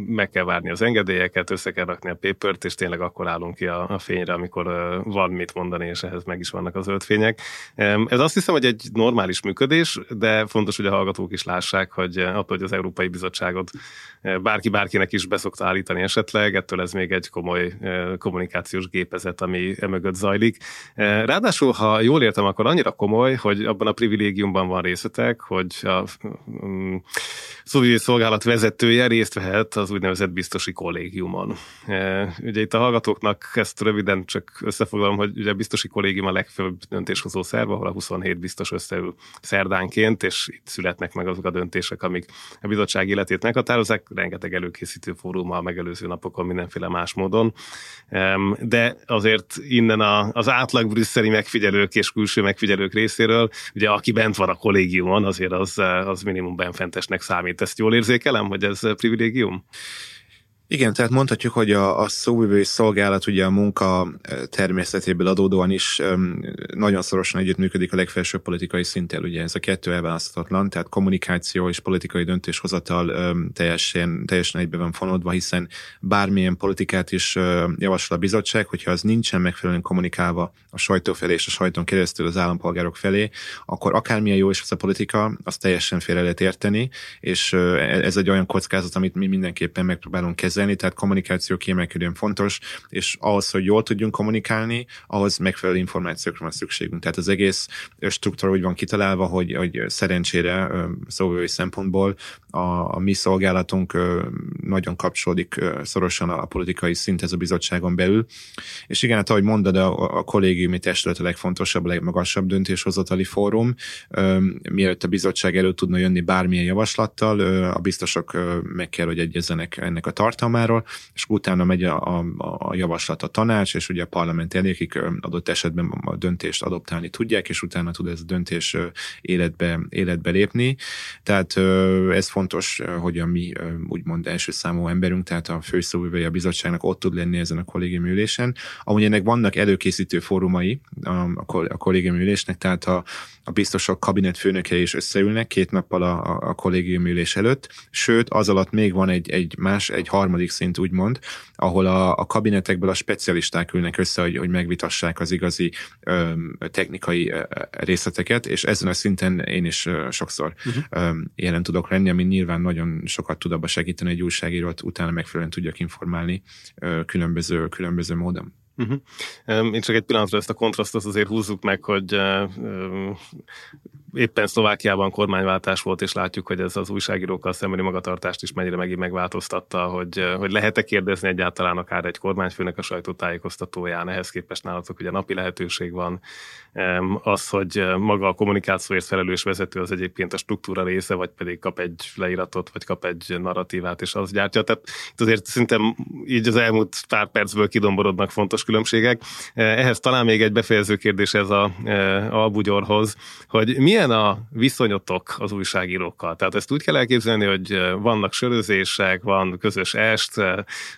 meg kell várni az engedélyeket, össze kell rakni a papert, és tényleg akkor állunk ki a, a fényre, amikor van mit mondani, és ehhez meg is vannak az zöld fények. Ez azt hiszem, hogy egy normál normális működés, de fontos, hogy a hallgatók is lássák, hogy attól, hogy az Európai Bizottságot bárki bárkinek is beszokta állítani esetleg, ettől ez még egy komoly kommunikációs gépezet, ami emögött zajlik. Ráadásul, ha jól értem, akkor annyira komoly, hogy abban a privilégiumban van részletek, hogy a szóvivő szolgálat vezetője részt vehet az úgynevezett biztosi kollégiumon. Ugye itt a hallgatóknak ezt röviden csak összefoglalom, hogy ugye a biztosi kollégium a legfőbb döntéshozó szerv, ahol a 27 biztos összeül szerdánként, és itt születnek meg azok a döntések, amik a bizottság életét meghatározzák, rengeteg előkészítő fórummal, megelőző napokon, mindenféle más módon. De azért innen az átlag brüsszeli megfigyelők és külső megfigyelők részéről, ugye aki bent van a kollégiumon, azért az, az minimum benfentesnek számít. Ezt jól érzékelem, hogy ez privilégium? Igen, tehát mondhatjuk, hogy a, a szóvivői szolgálat ugye a munka természetéből adódóan is um, nagyon szorosan együttműködik a legfelsőbb politikai szinttel, ugye ez a kettő elválaszthatatlan, tehát kommunikáció és politikai döntéshozatal um, teljesen, teljesen egybe van fonódva, hiszen bármilyen politikát is uh, javasol a bizottság, hogyha az nincsen megfelelően kommunikálva a sajtó felé és a sajton keresztül az állampolgárok felé, akkor akármilyen jó is az a politika, azt teljesen félre lehet érteni, és uh, ez egy olyan kockázat, amit mi mindenképpen megpróbálunk kezelni, kezelni, tehát kommunikáció kiemelkedően fontos, és ahhoz, hogy jól tudjunk kommunikálni, ahhoz megfelelő információkra van szükségünk. Tehát az egész struktúra úgy van kitalálva, hogy, hogy szerencsére szóvői szempontból a, a mi szolgálatunk nagyon kapcsolódik szorosan a politikai szinthez a bizottságon belül. És igen, hát ahogy mondod, a, a kollégiumi testület a legfontosabb, a legmagasabb döntéshozatali fórum. Mielőtt a bizottság elő tudna jönni bármilyen javaslattal, a biztosok meg kell, hogy egyezzenek ennek a tartalmára, tartalmáról, és utána megy a, a, a javaslat a tanács, és ugye a parlament elé, adott esetben a döntést adoptálni tudják, és utána tud ez a döntés életbe, életbe lépni. Tehát ez fontos, hogy a mi úgymond első számú emberünk, tehát a főszóvivője a bizottságnak ott tud lenni ezen a kollégium ülésen. Amúgy ennek vannak előkészítő fórumai a, a kollégium ülésnek, tehát a, a biztosok kabinet főnökei is összeülnek két nappal a, a kollégium ülés előtt, sőt, az alatt még van egy, egy más, egy harmadik szint úgymond, ahol a, a kabinetekből a specialisták ülnek össze, hogy, hogy megvitassák az igazi ö, technikai ö, részleteket, és ezen a szinten én is ö, sokszor uh-huh. ö, jelen tudok lenni, ami nyilván nagyon sokat tud abba segíteni egy újságírót, utána megfelelően tudjak informálni ö, különböző, különböző módon. Uh-huh. Én csak egy pillanatra ezt a kontrasztot azért húzzuk meg, hogy éppen Szlovákiában kormányváltás volt, és látjuk, hogy ez az újságírókkal szembeni magatartást is mennyire megint megváltoztatta, hogy, hogy lehet-e kérdezni egyáltalán akár egy kormányfőnek a sajtótájékoztatóján, ehhez képest nálatok ugye napi lehetőség van. Az, hogy maga a kommunikációért felelős vezető az egyébként a struktúra része, vagy pedig kap egy leíratot, vagy kap egy narratívát, és az gyártja. Tehát itt azért szerintem így az elmúlt pár percből kidomborodnak fontos különbségek. Ehhez talán még egy befejező kérdés ez a albugyorhoz, hogy milyen a viszonyotok az újságírókkal? Tehát ezt úgy kell elképzelni, hogy vannak sörözések, van közös est,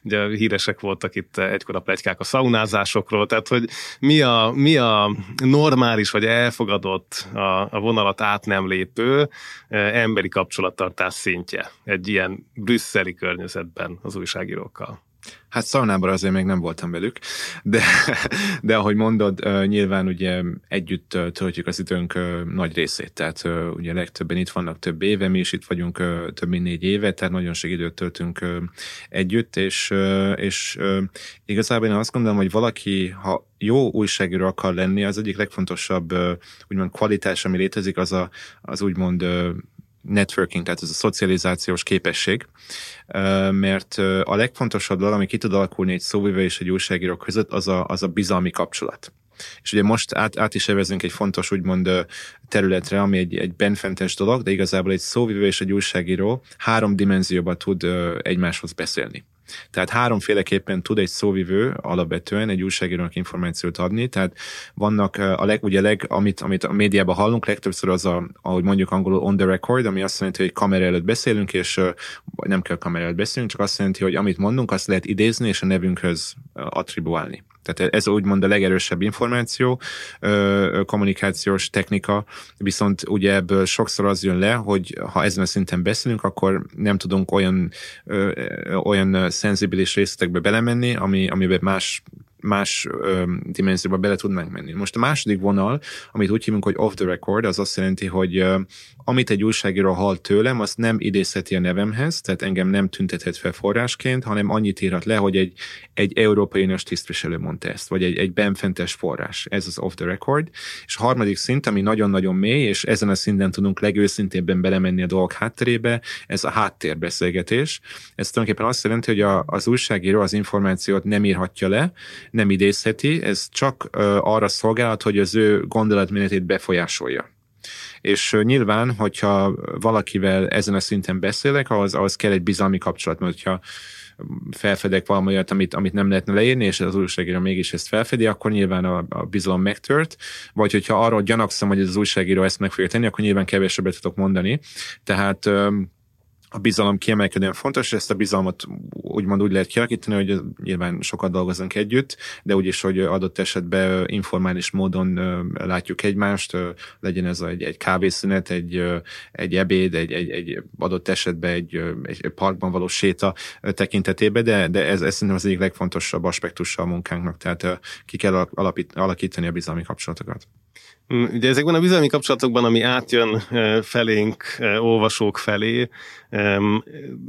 ugye híresek voltak itt egykor a plegykák a szaunázásokról, tehát hogy mi a, mi a normális vagy elfogadott a, a vonalat át nem lépő emberi kapcsolattartás szintje egy ilyen brüsszeli környezetben az újságírókkal? Hát szaunában azért még nem voltam velük, de, de ahogy mondod, nyilván ugye együtt töltjük az időnk nagy részét, tehát ugye legtöbben itt vannak több éve, mi is itt vagyunk több mint négy éve, tehát nagyon sok időt töltünk együtt, és, és igazából én azt gondolom, hogy valaki, ha jó újságíró akar lenni, az egyik legfontosabb úgymond kvalitás, ami létezik, az a, az úgymond networking, tehát ez a szocializációs képesség, mert a legfontosabb dolog, ami ki tud alakulni egy szóvivő és egy újságíró között, az a, az a bizalmi kapcsolat. És ugye most át, át is evezünk egy fontos úgymond területre, ami egy, egy benfentes dolog, de igazából egy szóvivő és egy újságíró három dimenzióban tud egymáshoz beszélni. Tehát háromféleképpen tud egy szóvivő alapvetően egy újságírónak információt adni, tehát vannak a leg, ugye leg, amit, amit a médiában hallunk, legtöbbször az a, ahogy mondjuk angolul on the record, ami azt jelenti, hogy kamera előtt beszélünk, és nem kell kamera előtt beszélünk, csak azt jelenti, hogy amit mondunk, azt lehet idézni, és a nevünkhöz attribuálni. Tehát ez úgymond a legerősebb információ, kommunikációs technika, viszont ugye ebből sokszor az jön le, hogy ha ezen a szinten beszélünk, akkor nem tudunk olyan, olyan szenzibilis részletekbe belemenni, ami, amiben más más ö, dimenzióba bele tudnánk menni. Most a második vonal, amit úgy hívunk, hogy off the record, az azt jelenti, hogy ö, amit egy újságíró hall tőlem, azt nem idézheti a nevemhez, tehát engem nem tüntethet fel forrásként, hanem annyit írhat le, hogy egy, egy Európai Uniós tisztviselő mondta ezt, vagy egy, egy benfentes forrás. Ez az off the record. És a harmadik szint, ami nagyon-nagyon mély, és ezen a szinten tudunk legőszintébben belemenni a dolgok hátterébe, ez a háttérbeszélgetés. Ez tulajdonképpen azt jelenti, hogy a, az újságíró az információt nem írhatja le, nem idézheti, ez csak arra szolgálhat, hogy az ő gondolatmenetét befolyásolja. És nyilván, hogyha valakivel ezen a szinten beszélek, ahhoz, ahhoz kell egy bizalmi kapcsolat, mert hogyha felfedek valami olyat, amit, amit nem lehetne leírni, és az újságíró mégis ezt felfedi, akkor nyilván a, a bizalom megtört, vagy hogyha arról gyanakszom, hogy az újságíró ezt meg fogja tenni, akkor nyilván kevesebbet tudok mondani. Tehát a bizalom kiemelkedően fontos, és ezt a bizalmat úgymond úgy lehet kialakítani, hogy nyilván sokat dolgozunk együtt, de úgyis, hogy adott esetben informális módon látjuk egymást, legyen ez egy, egy kávészünet, egy, egy ebéd, egy, egy, egy adott esetben egy, egy parkban való séta tekintetében, de, de ez, ez szerintem az egyik legfontosabb aspektusa a munkánknak, tehát ki kell alapít, alakítani a bizalmi kapcsolatokat. Mm, ugye ezekben a bizalmi kapcsolatokban, ami átjön felénk, olvasók felé,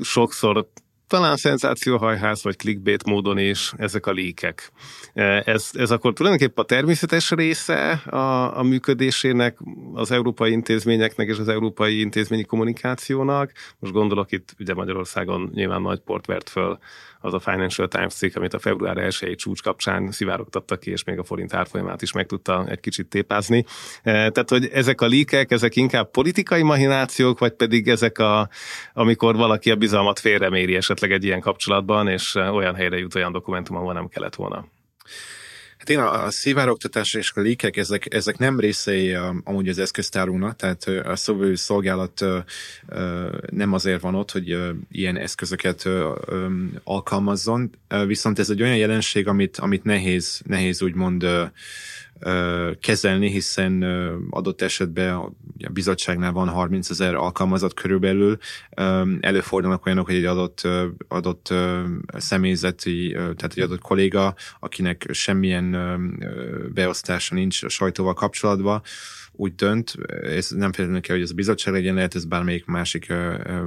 sokszor talán szenzációhajház vagy clickbait módon is ezek a líkek. Ez, ez akkor tulajdonképpen a természetes része a, a működésének, az európai intézményeknek és az európai intézményi kommunikációnak. Most gondolok itt ugye Magyarországon nyilván nagy port vert föl az a Financial Times cikk, amit a február 1 csúcs kapcsán szivárogtattak ki, és még a forint árfolyamát is meg tudta egy kicsit tépázni. Tehát, hogy ezek a líkek, ezek inkább politikai mahinációk, vagy pedig ezek a, amikor valaki a bizalmat félreméri esetleg egy ilyen kapcsolatban, és olyan helyre jut olyan dokumentum, ahol nem kellett volna. Hát én a, a szivárogtatás és a líkek, ezek, ezek nem részei a, amúgy az eszköztárunknak, tehát a szóvő szolgálat nem azért van ott, hogy ilyen eszközöket alkalmazzon, viszont ez egy olyan jelenség, amit, amit nehéz, nehéz úgymond kezelni, hiszen adott esetben a bizottságnál van 30 ezer alkalmazott körülbelül. Előfordulnak olyanok, hogy egy adott, adott személyzeti, tehát egy adott kolléga, akinek semmilyen beosztása nincs a sajtóval kapcsolatban, úgy dönt, ez nem feltétlenül kell, hogy ez a bizottság legyen, lehet ez bármelyik másik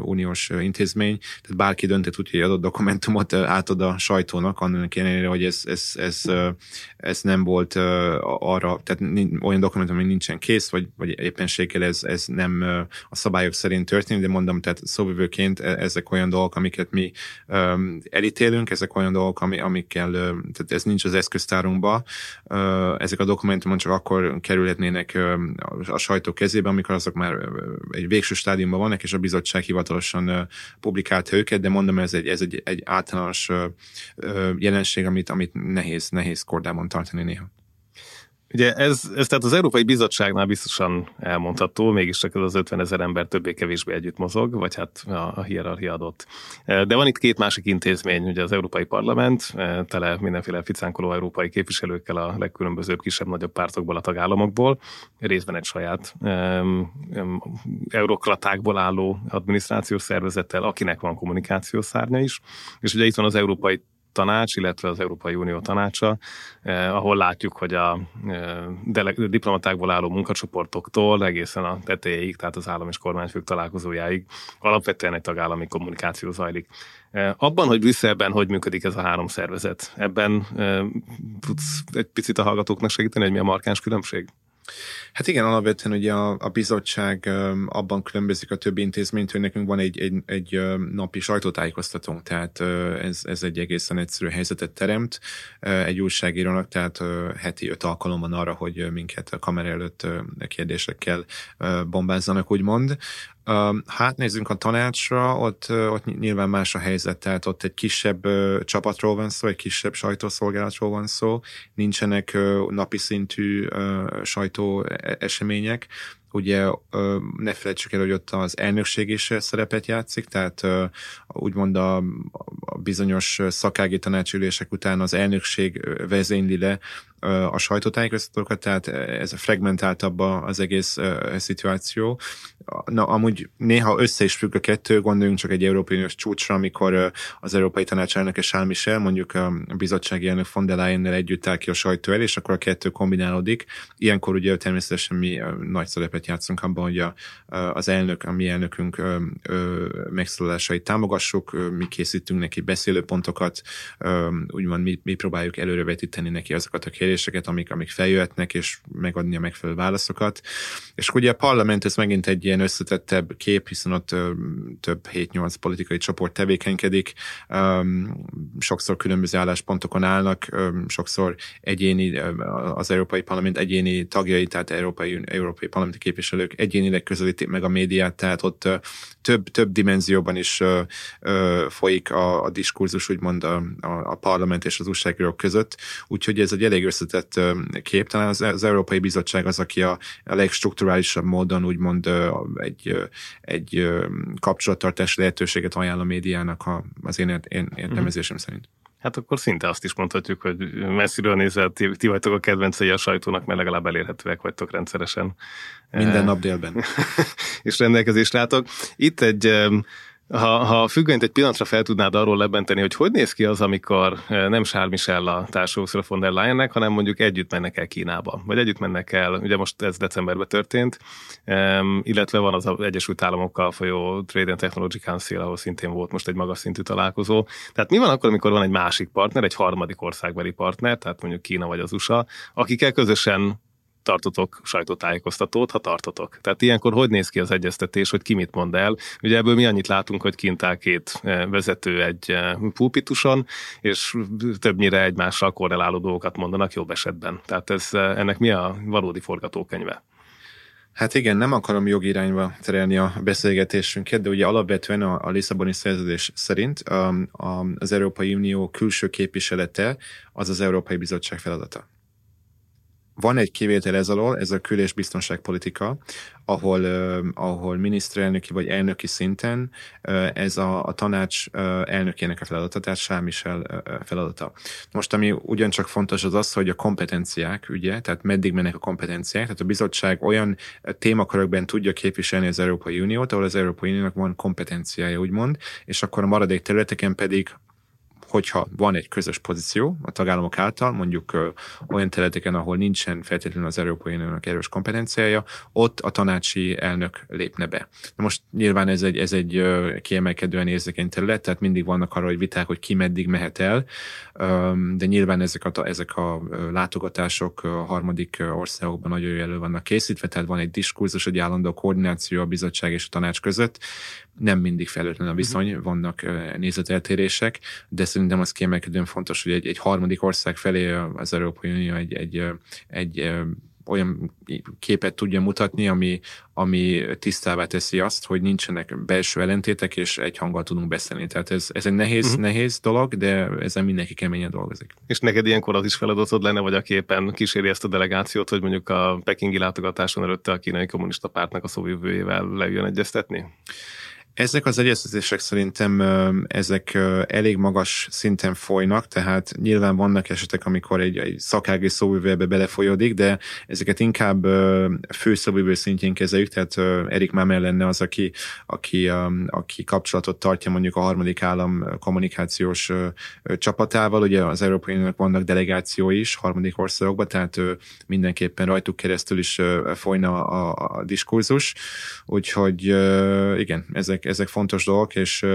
uniós intézmény, tehát bárki döntött úgy, hogy adott dokumentumot átad a sajtónak, annak ellenére, hogy ez, ez, ez, ez nem volt arra, tehát olyan dokumentum, ami nincsen kész, vagy, vagy éppenséggel ez, ez nem a szabályok szerint történik, de mondom, tehát szóvivőként e, ezek olyan dolgok, amiket mi elítélünk, ezek olyan dolgok, ami, amikkel, tehát ez nincs az eszköztárunkban, ezek a dokumentumok csak akkor kerülhetnének a sajtó kezébe, amikor azok már egy végső stádiumban vannak, és a bizottság hivatalosan publikálta őket, de mondom, ez egy, ez egy, egy általános jelenség, amit, amit nehéz, nehéz kordában tartani néha. Ugye ez, ez tehát az Európai Bizottságnál biztosan elmondható, mégiscsak ez az 50 ezer ember többé-kevésbé együtt mozog, vagy hát a, a hierarchia adott. De van itt két másik intézmény, ugye az Európai Parlament, tele mindenféle ficánkoló európai képviselőkkel a legkülönbözőbb kisebb-nagyobb pártokból, a tagállamokból, részben egy saját um, um, eurokratákból álló adminisztrációs szervezettel, akinek van kommunikációs szárnya is, és ugye itt van az Európai tanács, illetve az Európai Unió tanácsa, eh, ahol látjuk, hogy a eh, diplomatákból álló munkacsoportoktól egészen a tetejéig, tehát az állam és kormányfők találkozójáig alapvetően egy tagállami kommunikáció zajlik. Eh, abban, hogy Brüsszelben hogy működik ez a három szervezet, ebben eh, tudsz egy picit a hallgatóknak segíteni, hogy mi a markáns különbség? Hát igen, alapvetően ugye a, a bizottság abban különbözik a többi intézményt, hogy nekünk van egy, egy, egy napi sajtótájékoztatónk, tehát ez, ez egy egészen egyszerű helyzetet teremt egy újságírónak, tehát heti öt alkalom van arra, hogy minket a kamera előtt kérdésekkel bombázzanak, úgymond. Hát nézzünk a tanácsra, ott, ott nyilván más a helyzet, tehát ott egy kisebb csapatról van szó, egy kisebb sajtószolgálatról van szó, nincsenek napi szintű sajtó e-, események, ugye ne felejtsük el, hogy ott az elnökség is szerepet játszik, tehát úgymond a, bizonyos szakági tanácsülések után az elnökség vezényli le a sajtótájékoztatókat, tehát ez a fragmentáltabb az egész szituáció. Na, amúgy néha össze is függ a kettő, gondoljunk csak egy Európai Uniós csúcsra, amikor az Európai Tanács elnöke Charles mondjuk a bizottsági elnök von der leyen együtt áll ki a sajtó el, és akkor a kettő kombinálódik. Ilyenkor ugye természetesen mi nagy szerepet játszunk abban, hogy a, az elnök, a mi elnökünk megszólalásait támogassuk, mi készítünk neki beszélőpontokat, úgymond mi, mi próbáljuk előrevetíteni neki azokat a kérdéseket, amik, amik feljöhetnek, és megadni a megfelelő válaszokat. És ugye a parlament ez megint egy ilyen összetettebb kép, hiszen ott több 7-8 politikai csoport tevékenykedik, sokszor különböző álláspontokon állnak, sokszor egyéni, az Európai Parlament egyéni tagjai, tehát Európai, Európai Parlamenti képviselők egyénileg közelítik meg a médiát, tehát ott több, több dimenzióban is folyik a, a diskurzus, úgymond a, a, a parlament és az újságírók között, úgyhogy ez egy elég összetett kép. Talán az, az Európai Bizottság az, aki a, a legstrukturálisabb módon úgymond egy, egy kapcsolattartási lehetőséget ajánl a médiának a, az én, én értelmezésem mm. szerint. Hát akkor szinte azt is mondhatjuk, hogy messziről nézve ti, ti vagytok a kedvencei a sajtónak, mert legalább elérhetőek vagytok rendszeresen. Minden nap délben. és rendelkezésre álltok. Itt egy ha, ha függönyt egy pillanatra fel tudnád arról lebenteni, hogy hogy néz ki az, amikor eh, nem Charles Michel a társadalmi von der Leyennek, hanem mondjuk együtt mennek el Kínába, vagy együtt mennek el, ugye most ez decemberben történt, illetve van az, az Egyesült Államokkal folyó Trade and Technology Council, ahol szintén volt most egy magas szintű találkozó. Tehát mi van akkor, amikor van egy másik partner, egy harmadik országbeli partner, tehát mondjuk Kína vagy az USA, akikkel közösen tartotok sajtótájékoztatót, ha tartotok. Tehát ilyenkor hogy néz ki az egyeztetés, hogy ki mit mond el? Ugye ebből mi annyit látunk, hogy kint áll két vezető egy pulpituson, és többnyire egymással korreláló dolgokat mondanak jobb esetben. Tehát ez, ennek mi a valódi forgatókönyve? Hát igen, nem akarom jogi irányba terelni a beszélgetésünket, de ugye alapvetően a, a Lisszaboni szerződés szerint a, a, az Európai Unió külső képviselete az az Európai Bizottság feladata. Van egy kivétel ez alól, ez a kül- és biztonságpolitika, ahol, uh, ahol miniszterelnöki vagy elnöki szinten uh, ez a, a tanács uh, elnökének a feladata, tehát Michel uh, feladata. Most ami ugyancsak fontos az az, hogy a kompetenciák, ugye, tehát meddig mennek a kompetenciák, tehát a bizottság olyan témakörökben tudja képviselni az Európai Uniót, ahol az Európai Uniónak van kompetenciája, úgymond, és akkor a maradék területeken pedig hogyha van egy közös pozíció a tagállamok által, mondjuk olyan területeken, ahol nincsen feltétlenül az Európai Uniónak erős kompetenciája, ott a tanácsi elnök lépne be. Na most nyilván ez egy, ez egy kiemelkedően érzékeny terület, tehát mindig vannak arra, hogy viták, hogy ki meddig mehet el, de nyilván ezek a, ezek a látogatások a harmadik országokban nagyon elő vannak készítve, tehát van egy diskurzus, egy állandó koordináció a bizottság és a tanács között, nem mindig felőtlen a viszony, uh-huh. vannak nézeteltérések, de szerintem az kiemelkedően fontos, hogy egy, egy harmadik ország felé az Európai Unió egy, egy, egy olyan képet tudja mutatni, ami, ami tisztává teszi azt, hogy nincsenek belső ellentétek, és egy hanggal tudunk beszélni. Tehát ez, ez egy nehéz, uh-huh. nehéz dolog, de ezen mindenki keményen dolgozik. És neked ilyenkor az is feladatod lenne, vagy a képen kíséri ezt a delegációt, hogy mondjuk a pekingi látogatáson előtte a kínai kommunista pártnak a szóvivőjével lejön egyeztetni? Ezek az egyeztetések szerintem ezek elég magas szinten folynak, tehát nyilván vannak esetek, amikor egy, egy szakági szóvivőbe belefolyodik, de ezeket inkább főszóvivő szintjén kezeljük, tehát Erik Mamel lenne az, aki, aki, aki kapcsolatot tartja mondjuk a harmadik állam kommunikációs csapatával, ugye az Európai Uniónak vannak delegációi is harmadik országokban, tehát mindenképpen rajtuk keresztül is folyna a, a diskurzus, úgyhogy igen, ezek, ezek fontos dolgok, és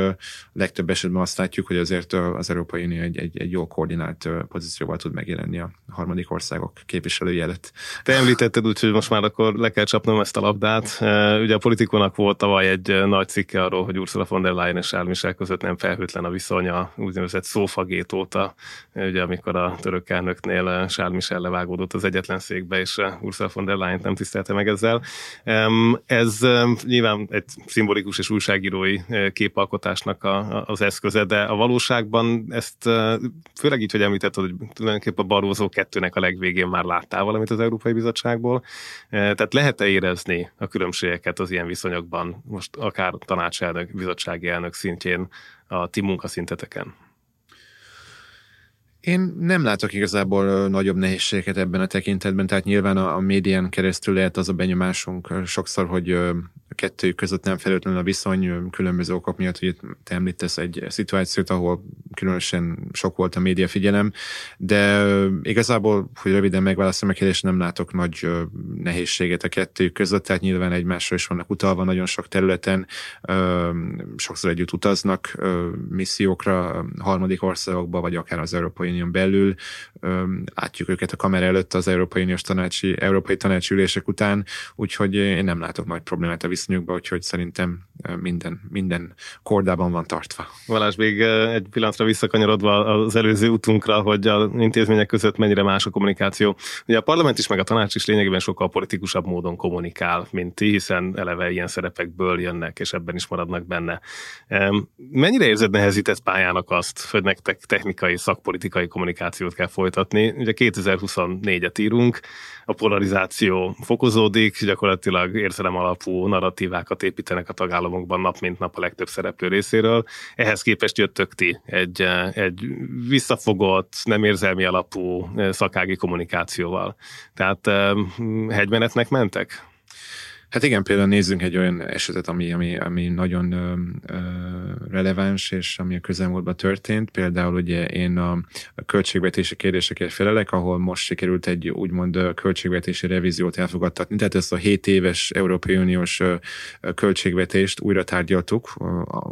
legtöbb esetben azt látjuk, hogy azért az Európai Unió egy, egy, egy jó koordinált pozícióval tud megjelenni a harmadik országok képviselői előtt. Te említetted úgy, hogy most már akkor le kell csapnom ezt a labdát. Ugye a politikónak volt tavaly egy nagy cikke arról, hogy Ursula von der Leyen és Michel között nem felhőtlen a viszonya, úgynevezett szófagét óta, ugye amikor a török elnöknél Charles Michel levágódott az egyetlen székbe, és Ursula von der Leyen nem tisztelte meg ezzel. Ez nyilván egy szimbolikus és újság újságírói képalkotásnak a, az eszköze, de a valóságban ezt főleg így, hogy említetted, hogy tulajdonképpen a Barózó kettőnek a legvégén már láttál valamit az Európai Bizottságból. Tehát lehet-e érezni a különbségeket az ilyen viszonyokban, most akár tanácselnök, bizottsági elnök szintjén a ti munkaszinteteken? Én nem látok igazából nagyobb nehézségeket ebben a tekintetben, tehát nyilván a, a médián keresztül lehet az a benyomásunk sokszor, hogy kettőjük között nem feltétlenül a viszony különböző okok miatt, hogy te említesz egy szituációt, ahol különösen sok volt a média figyelem, de igazából, hogy röviden megválaszolom a kérdést, nem látok nagy nehézséget a kettőjük között, tehát nyilván egymásra is vannak utalva nagyon sok területen, sokszor együtt utaznak missziókra harmadik országokba, vagy akár az Európai Unión belül, látjuk őket a kamera előtt az Európai Uniós tanácsi, Európai Tanácsülések után, úgyhogy én nem látok nagy problémát a viszonyukban, úgyhogy szerintem minden, minden kordában van tartva. Valás, még egy pillanatra visszakanyarodva az előző utunkra, hogy a intézmények között mennyire más a kommunikáció. Ugye a parlament is, meg a tanács is lényegében sokkal politikusabb módon kommunikál, mint ti, hiszen eleve ilyen szerepekből jönnek, és ebben is maradnak benne. Mennyire érzed nehezített pályának azt, hogy nektek technikai, szakpolitikai kommunikációt kell folytatni? Ugye 2024-et írunk, a polarizáció fokozódik, gyakorlatilag érzelem alapú narratívákat építenek a tagállamokban nap mint nap a legtöbb szereplő részéről. Ehhez képest jöttök ti egy, egy visszafogott, nem érzelmi alapú szakági kommunikációval. Tehát hegymenetnek mentek? Hát igen, például nézzünk egy olyan esetet, ami, ami, ami nagyon ö, ö, releváns, és ami a közelmúltban történt. Például ugye én a, a költségvetési kérdésekért felelek, ahol most sikerült egy úgymond költségvetési revíziót elfogadtatni. Tehát ezt a 7 éves Európai Uniós költségvetést újra tárgyaltuk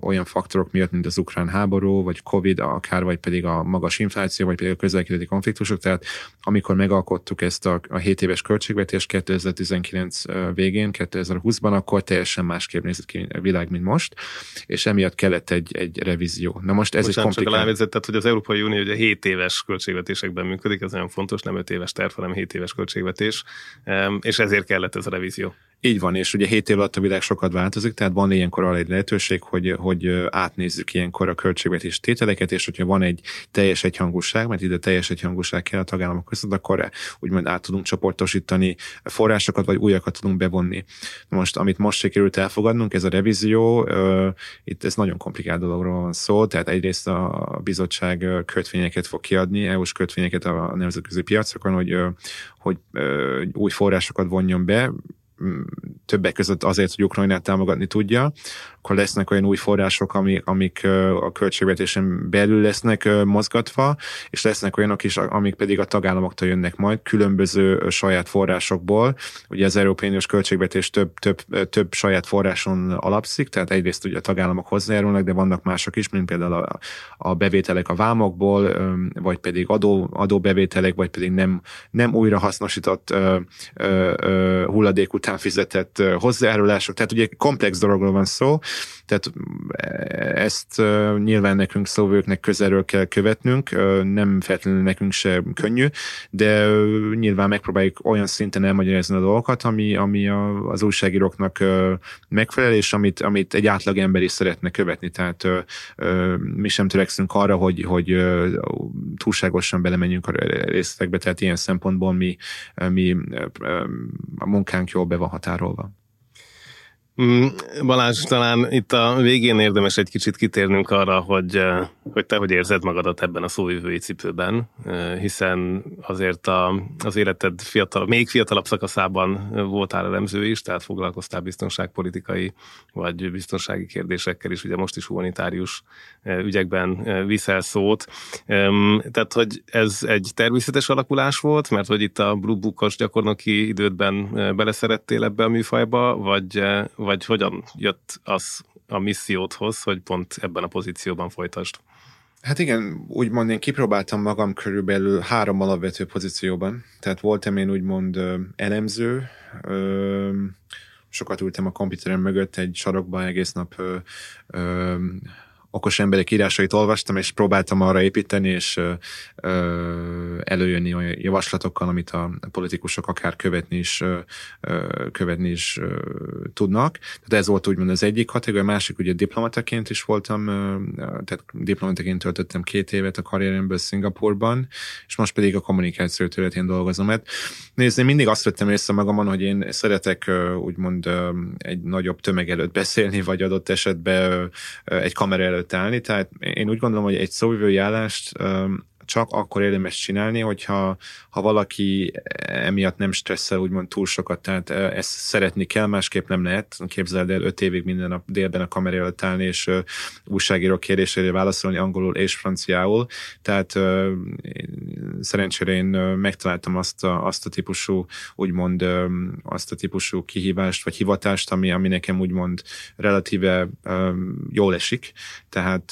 olyan faktorok miatt, mint az ukrán háború, vagy Covid, akár vagy pedig a magas infláció, vagy pedig a közelkeleti konfliktusok. Tehát amikor megalkottuk ezt a, a 7 éves költségvetést 2019 végén, 2020-ban, akkor teljesen másképp nézett ki a világ, mint most, és emiatt kellett egy, egy revízió. Na most ez Bocsánat, egy komplikált... csak tehát, hogy az Európai Unió ugye 7 éves költségvetésekben működik, ez nagyon fontos, nem 5 éves terv, hanem 7 éves költségvetés, és ezért kellett ez a revízió. Így van, és ugye 7 év alatt a világ sokat változik, tehát van ilyenkor arra egy lehetőség, hogy, hogy átnézzük ilyenkor a költségvetés tételeket, és hogyha van egy teljes egyhangúság, mert ide teljes egyhangúság kell a tagállamok között, akkor úgymond át tudunk csoportosítani forrásokat, vagy újakat tudunk bevonni. Most, amit most sikerült elfogadnunk, ez a revízió, itt ez nagyon komplikált dologról van szó, tehát egyrészt a bizottság kötvényeket fog kiadni, EU-s kötvényeket a nemzetközi piacokon, hogy, hogy új forrásokat vonjon be, többek között azért, hogy Ukrajnát támogatni tudja, akkor lesznek olyan új források, amik, amik a költségvetésen belül lesznek mozgatva, és lesznek olyanok is, amik pedig a tagállamoktól jönnek majd, különböző saját forrásokból. Ugye az Európai Uniós költségvetés több, több, több saját forráson alapszik, tehát egyrészt ugye a tagállamok hozzájárulnak, de vannak mások is, mint például a, a bevételek a vámokból, vagy pedig adó, adóbevételek, vagy pedig nem, nem újra hasznosított ö, ö, ö, hulladék után fizetett hozzájárulások. Tehát ugye komplex dologról van szó, tehát ezt nyilván nekünk szóvőknek közelről kell követnünk, nem feltétlenül nekünk se könnyű, de nyilván megpróbáljuk olyan szinten elmagyarázni a dolgokat, ami, ami az újságíróknak megfelel, és amit, amit egy átlag ember is szeretne követni. Tehát mi sem törekszünk arra, hogy, hogy túlságosan belemenjünk a részletekbe, tehát ilyen szempontból mi, mi a munkánk jól be van határolva. Mm, Balázs, talán itt a végén érdemes egy kicsit kitérnünk arra, hogy, eh, hogy te hogy érzed magadat ebben a szóvivői cipőben, eh, hiszen azért a, az életed fiatal, még fiatalabb szakaszában voltál elemző is, tehát foglalkoztál biztonságpolitikai vagy biztonsági kérdésekkel is, ugye most is humanitárius eh, ügyekben viszel szót. Tehát, hogy ez egy természetes alakulás volt, mert hogy itt a Blue Book-os gyakornoki idődben beleszerettél ebbe a műfajba, vagy vagy hogyan jött az a missziódhoz, hogy pont ebben a pozícióban folytasd? Hát igen, úgymond én kipróbáltam magam körülbelül három alapvető pozícióban. Tehát voltam én úgymond elemző, sokat ültem a komputeren mögött egy sarokban egész nap okos emberek írásait olvastam, és próbáltam arra építeni, és előjönni olyan javaslatokkal, amit a politikusok akár követni is, követni is tudnak. Tehát ez volt úgymond az egyik kategória, a másik ugye diplomataként is voltam, tehát diplomataként töltöttem két évet a karrieremből Szingapurban, és most pedig a kommunikáció területén dolgozom. Mert nézd, én mindig azt vettem észre magamon, hogy én szeretek úgymond egy nagyobb tömeg előtt beszélni, vagy adott esetben egy kamera előtt előtt tehát én úgy gondolom, hogy egy szóvivői állást csak akkor érdemes csinálni, hogyha ha valaki emiatt nem stresszel úgymond túl sokat, tehát ezt szeretni kell, másképp nem lehet. Képzeld el öt évig minden nap délben a kamera előtt állni, és újságíró kérdésére válaszolni angolul és franciául. Tehát szerencsére én megtaláltam azt a, azt a típusú, úgymond uh, azt a típusú kihívást, vagy hivatást, ami, ami nekem úgymond relatíve jól esik. Tehát,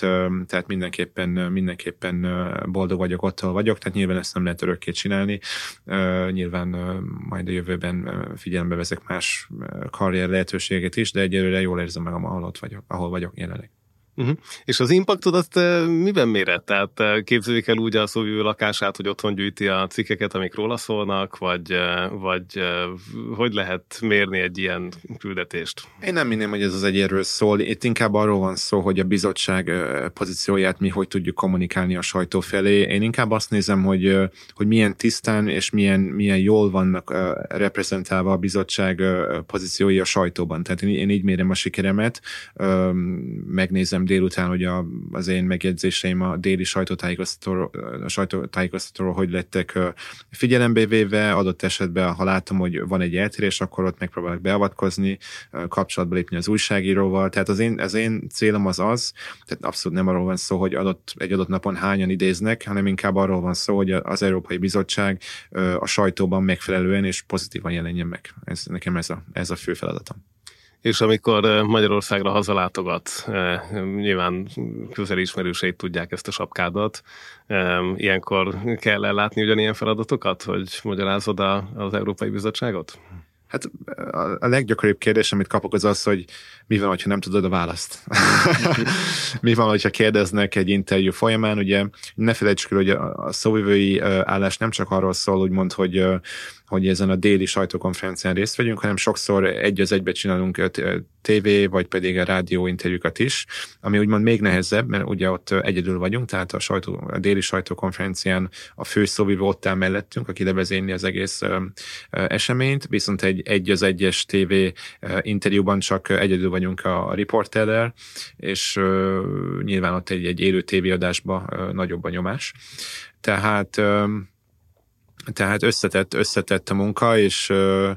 tehát mindenképpen, mindenképpen boldog vagyok, ott, vagyok, tehát nyilván ezt nem lehet örökké csinálni. Nyilván majd a jövőben figyelembe veszek más karrier lehetőséget is, de egyelőre jól érzem meg, ahol ott vagyok, ahol vagyok jelenleg. Uh-huh. És az impactot azt miben méret? Tehát uh, képzeljük el úgy a szóvivő lakását, hogy otthon gyűjti a cikkeket, amik róla szólnak, vagy, vagy hogy lehet mérni egy ilyen küldetést? Én nem minném, hogy ez az egyérről szól. Itt inkább arról van szó, hogy a bizottság pozícióját mi hogy tudjuk kommunikálni a sajtó felé. Én inkább azt nézem, hogy, hogy milyen tisztán és milyen, milyen jól vannak reprezentálva a bizottság pozíciói a sajtóban. Tehát én, én így mérem a sikeremet, megnézem említettem délután, hogy a, az én megjegyzéseim a déli sajtótájékoztatóról, a sajtótájékoztatóról hogy lettek figyelembe véve, adott esetben, ha látom, hogy van egy eltérés, akkor ott megpróbálok beavatkozni, kapcsolatba lépni az újságíróval. Tehát az én, az én célom az az, tehát abszolút nem arról van szó, hogy adott, egy adott napon hányan idéznek, hanem inkább arról van szó, hogy az Európai Bizottság a sajtóban megfelelően és pozitívan jelenjen meg. Ez, nekem ez a, ez a fő feladatom. És amikor Magyarországra hazalátogat, nyilván közeli ismerőseit tudják ezt a sapkádat, ilyenkor kell ellátni ugyanilyen feladatokat, hogy magyarázod az Európai Bizottságot? Hát a leggyakoribb kérdés, amit kapok, az az, hogy mi van, ha nem tudod a választ. mi van, hogyha kérdeznek egy interjú folyamán, ugye ne felejtsük el, hogy a szóvivői állás nem csak arról szól, úgymond, hogy hogy ezen a déli sajtókonferencián részt vegyünk, hanem sokszor egy az egybe csinálunk TV, vagy pedig a rádió interjúkat is, ami úgymond még nehezebb, mert ugye ott egyedül vagyunk, tehát a, sajtó, a déli sajtókonferencián a fő szóvivő ott áll mellettünk, aki levezényli az egész eseményt, viszont egy egy az egyes TV interjúban csak egyedül vagyunk a riporterrel, és nyilván ott egy, egy élő tévéadásban nagyobb a nyomás. Tehát tehát összetett, összetett a munka, és uh,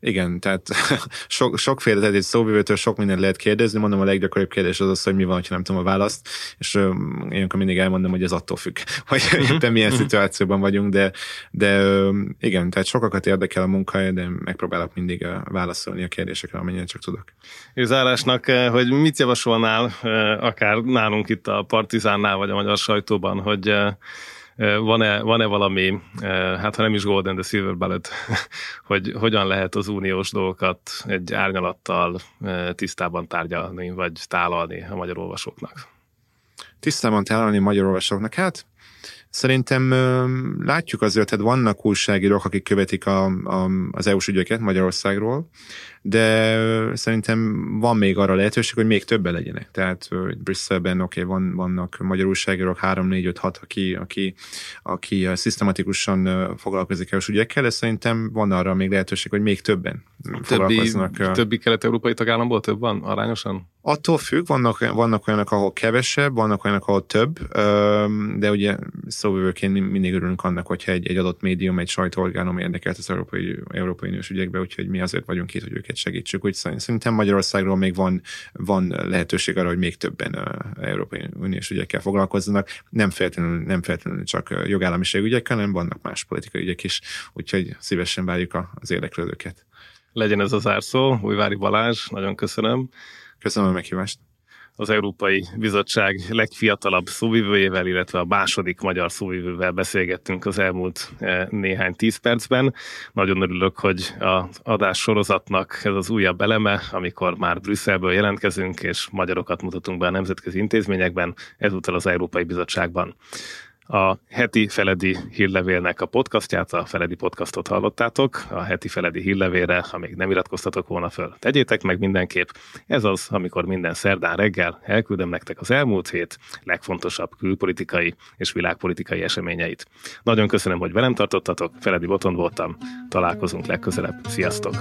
igen, tehát sok, sokféle, tehát egy szóvivőtől sok mindent lehet kérdezni, mondom a leggyakoribb kérdés az az, hogy mi van, ha nem tudom a választ, és uh, ilyenkor mindig elmondom, hogy ez attól függ, hogy mhm. éppen milyen mhm. szituációban vagyunk, de, de uh, igen, tehát sokakat érdekel a munka, de megpróbálok mindig válaszolni a kérdésekre, amennyire csak tudok. És zárásnak, hogy mit javasolnál, akár nálunk itt a Partizánnál, vagy a magyar sajtóban, hogy van-e, van-e valami, hát ha nem is golden, de silver bullet, hogy hogyan lehet az uniós dolgokat egy árnyalattal tisztában tárgyalni, vagy tálalni a magyar olvasóknak? Tisztában tálalni a magyar olvasóknak? Hát Szerintem látjuk azért, tehát vannak újságírók, akik követik a, a, az EU-s ügyeket Magyarországról, de szerintem van még arra lehetőség, hogy még többen legyenek. Tehát Brüsszelben oké, okay, van, vannak magyar újságírók, 3, 4, 5, 6, aki, aki, aki szisztematikusan foglalkozik EU-s ügyekkel, de szerintem van arra még lehetőség, hogy még többen többi, foglalkoznak. Többi kelet-európai tagállamból több van arányosan? Attól függ, vannak, vannak olyanok, ahol kevesebb, vannak olyanok, ahol több, de ugye szóvivőként mindig örülünk annak, hogyha egy, egy adott médium, egy sajtóorgánum érdekelt az Európai, Európai Uniós ügyekbe, úgyhogy mi azért vagyunk itt, hogy őket segítsük. Úgy szerintem Magyarországról még van, van lehetőség arra, hogy még többen Európai Uniós ügyekkel foglalkozzanak. Nem feltétlenül, nem feltétlenül csak jogállamiság ügyekkel, hanem vannak más politikai ügyek is, úgyhogy szívesen várjuk az érdeklődőket. Legyen ez az árszó, Újvári Balázs, nagyon köszönöm. Köszönöm a meghívást az Európai Bizottság legfiatalabb szóvivőjével, illetve a második magyar szóvivővel beszélgettünk az elmúlt eh, néhány tíz percben. Nagyon örülök, hogy az adás sorozatnak ez az újabb eleme, amikor már Brüsszelből jelentkezünk, és magyarokat mutatunk be a nemzetközi intézményekben, ezúttal az Európai Bizottságban a heti Feledi hírlevélnek a podcastját, a Feledi podcastot hallottátok. A heti Feledi hírlevélre, ha még nem iratkoztatok volna föl, tegyétek meg mindenképp. Ez az, amikor minden szerdán reggel elküldöm nektek az elmúlt hét legfontosabb külpolitikai és világpolitikai eseményeit. Nagyon köszönöm, hogy velem tartottatok, Feledi Boton voltam, találkozunk legközelebb. Sziasztok!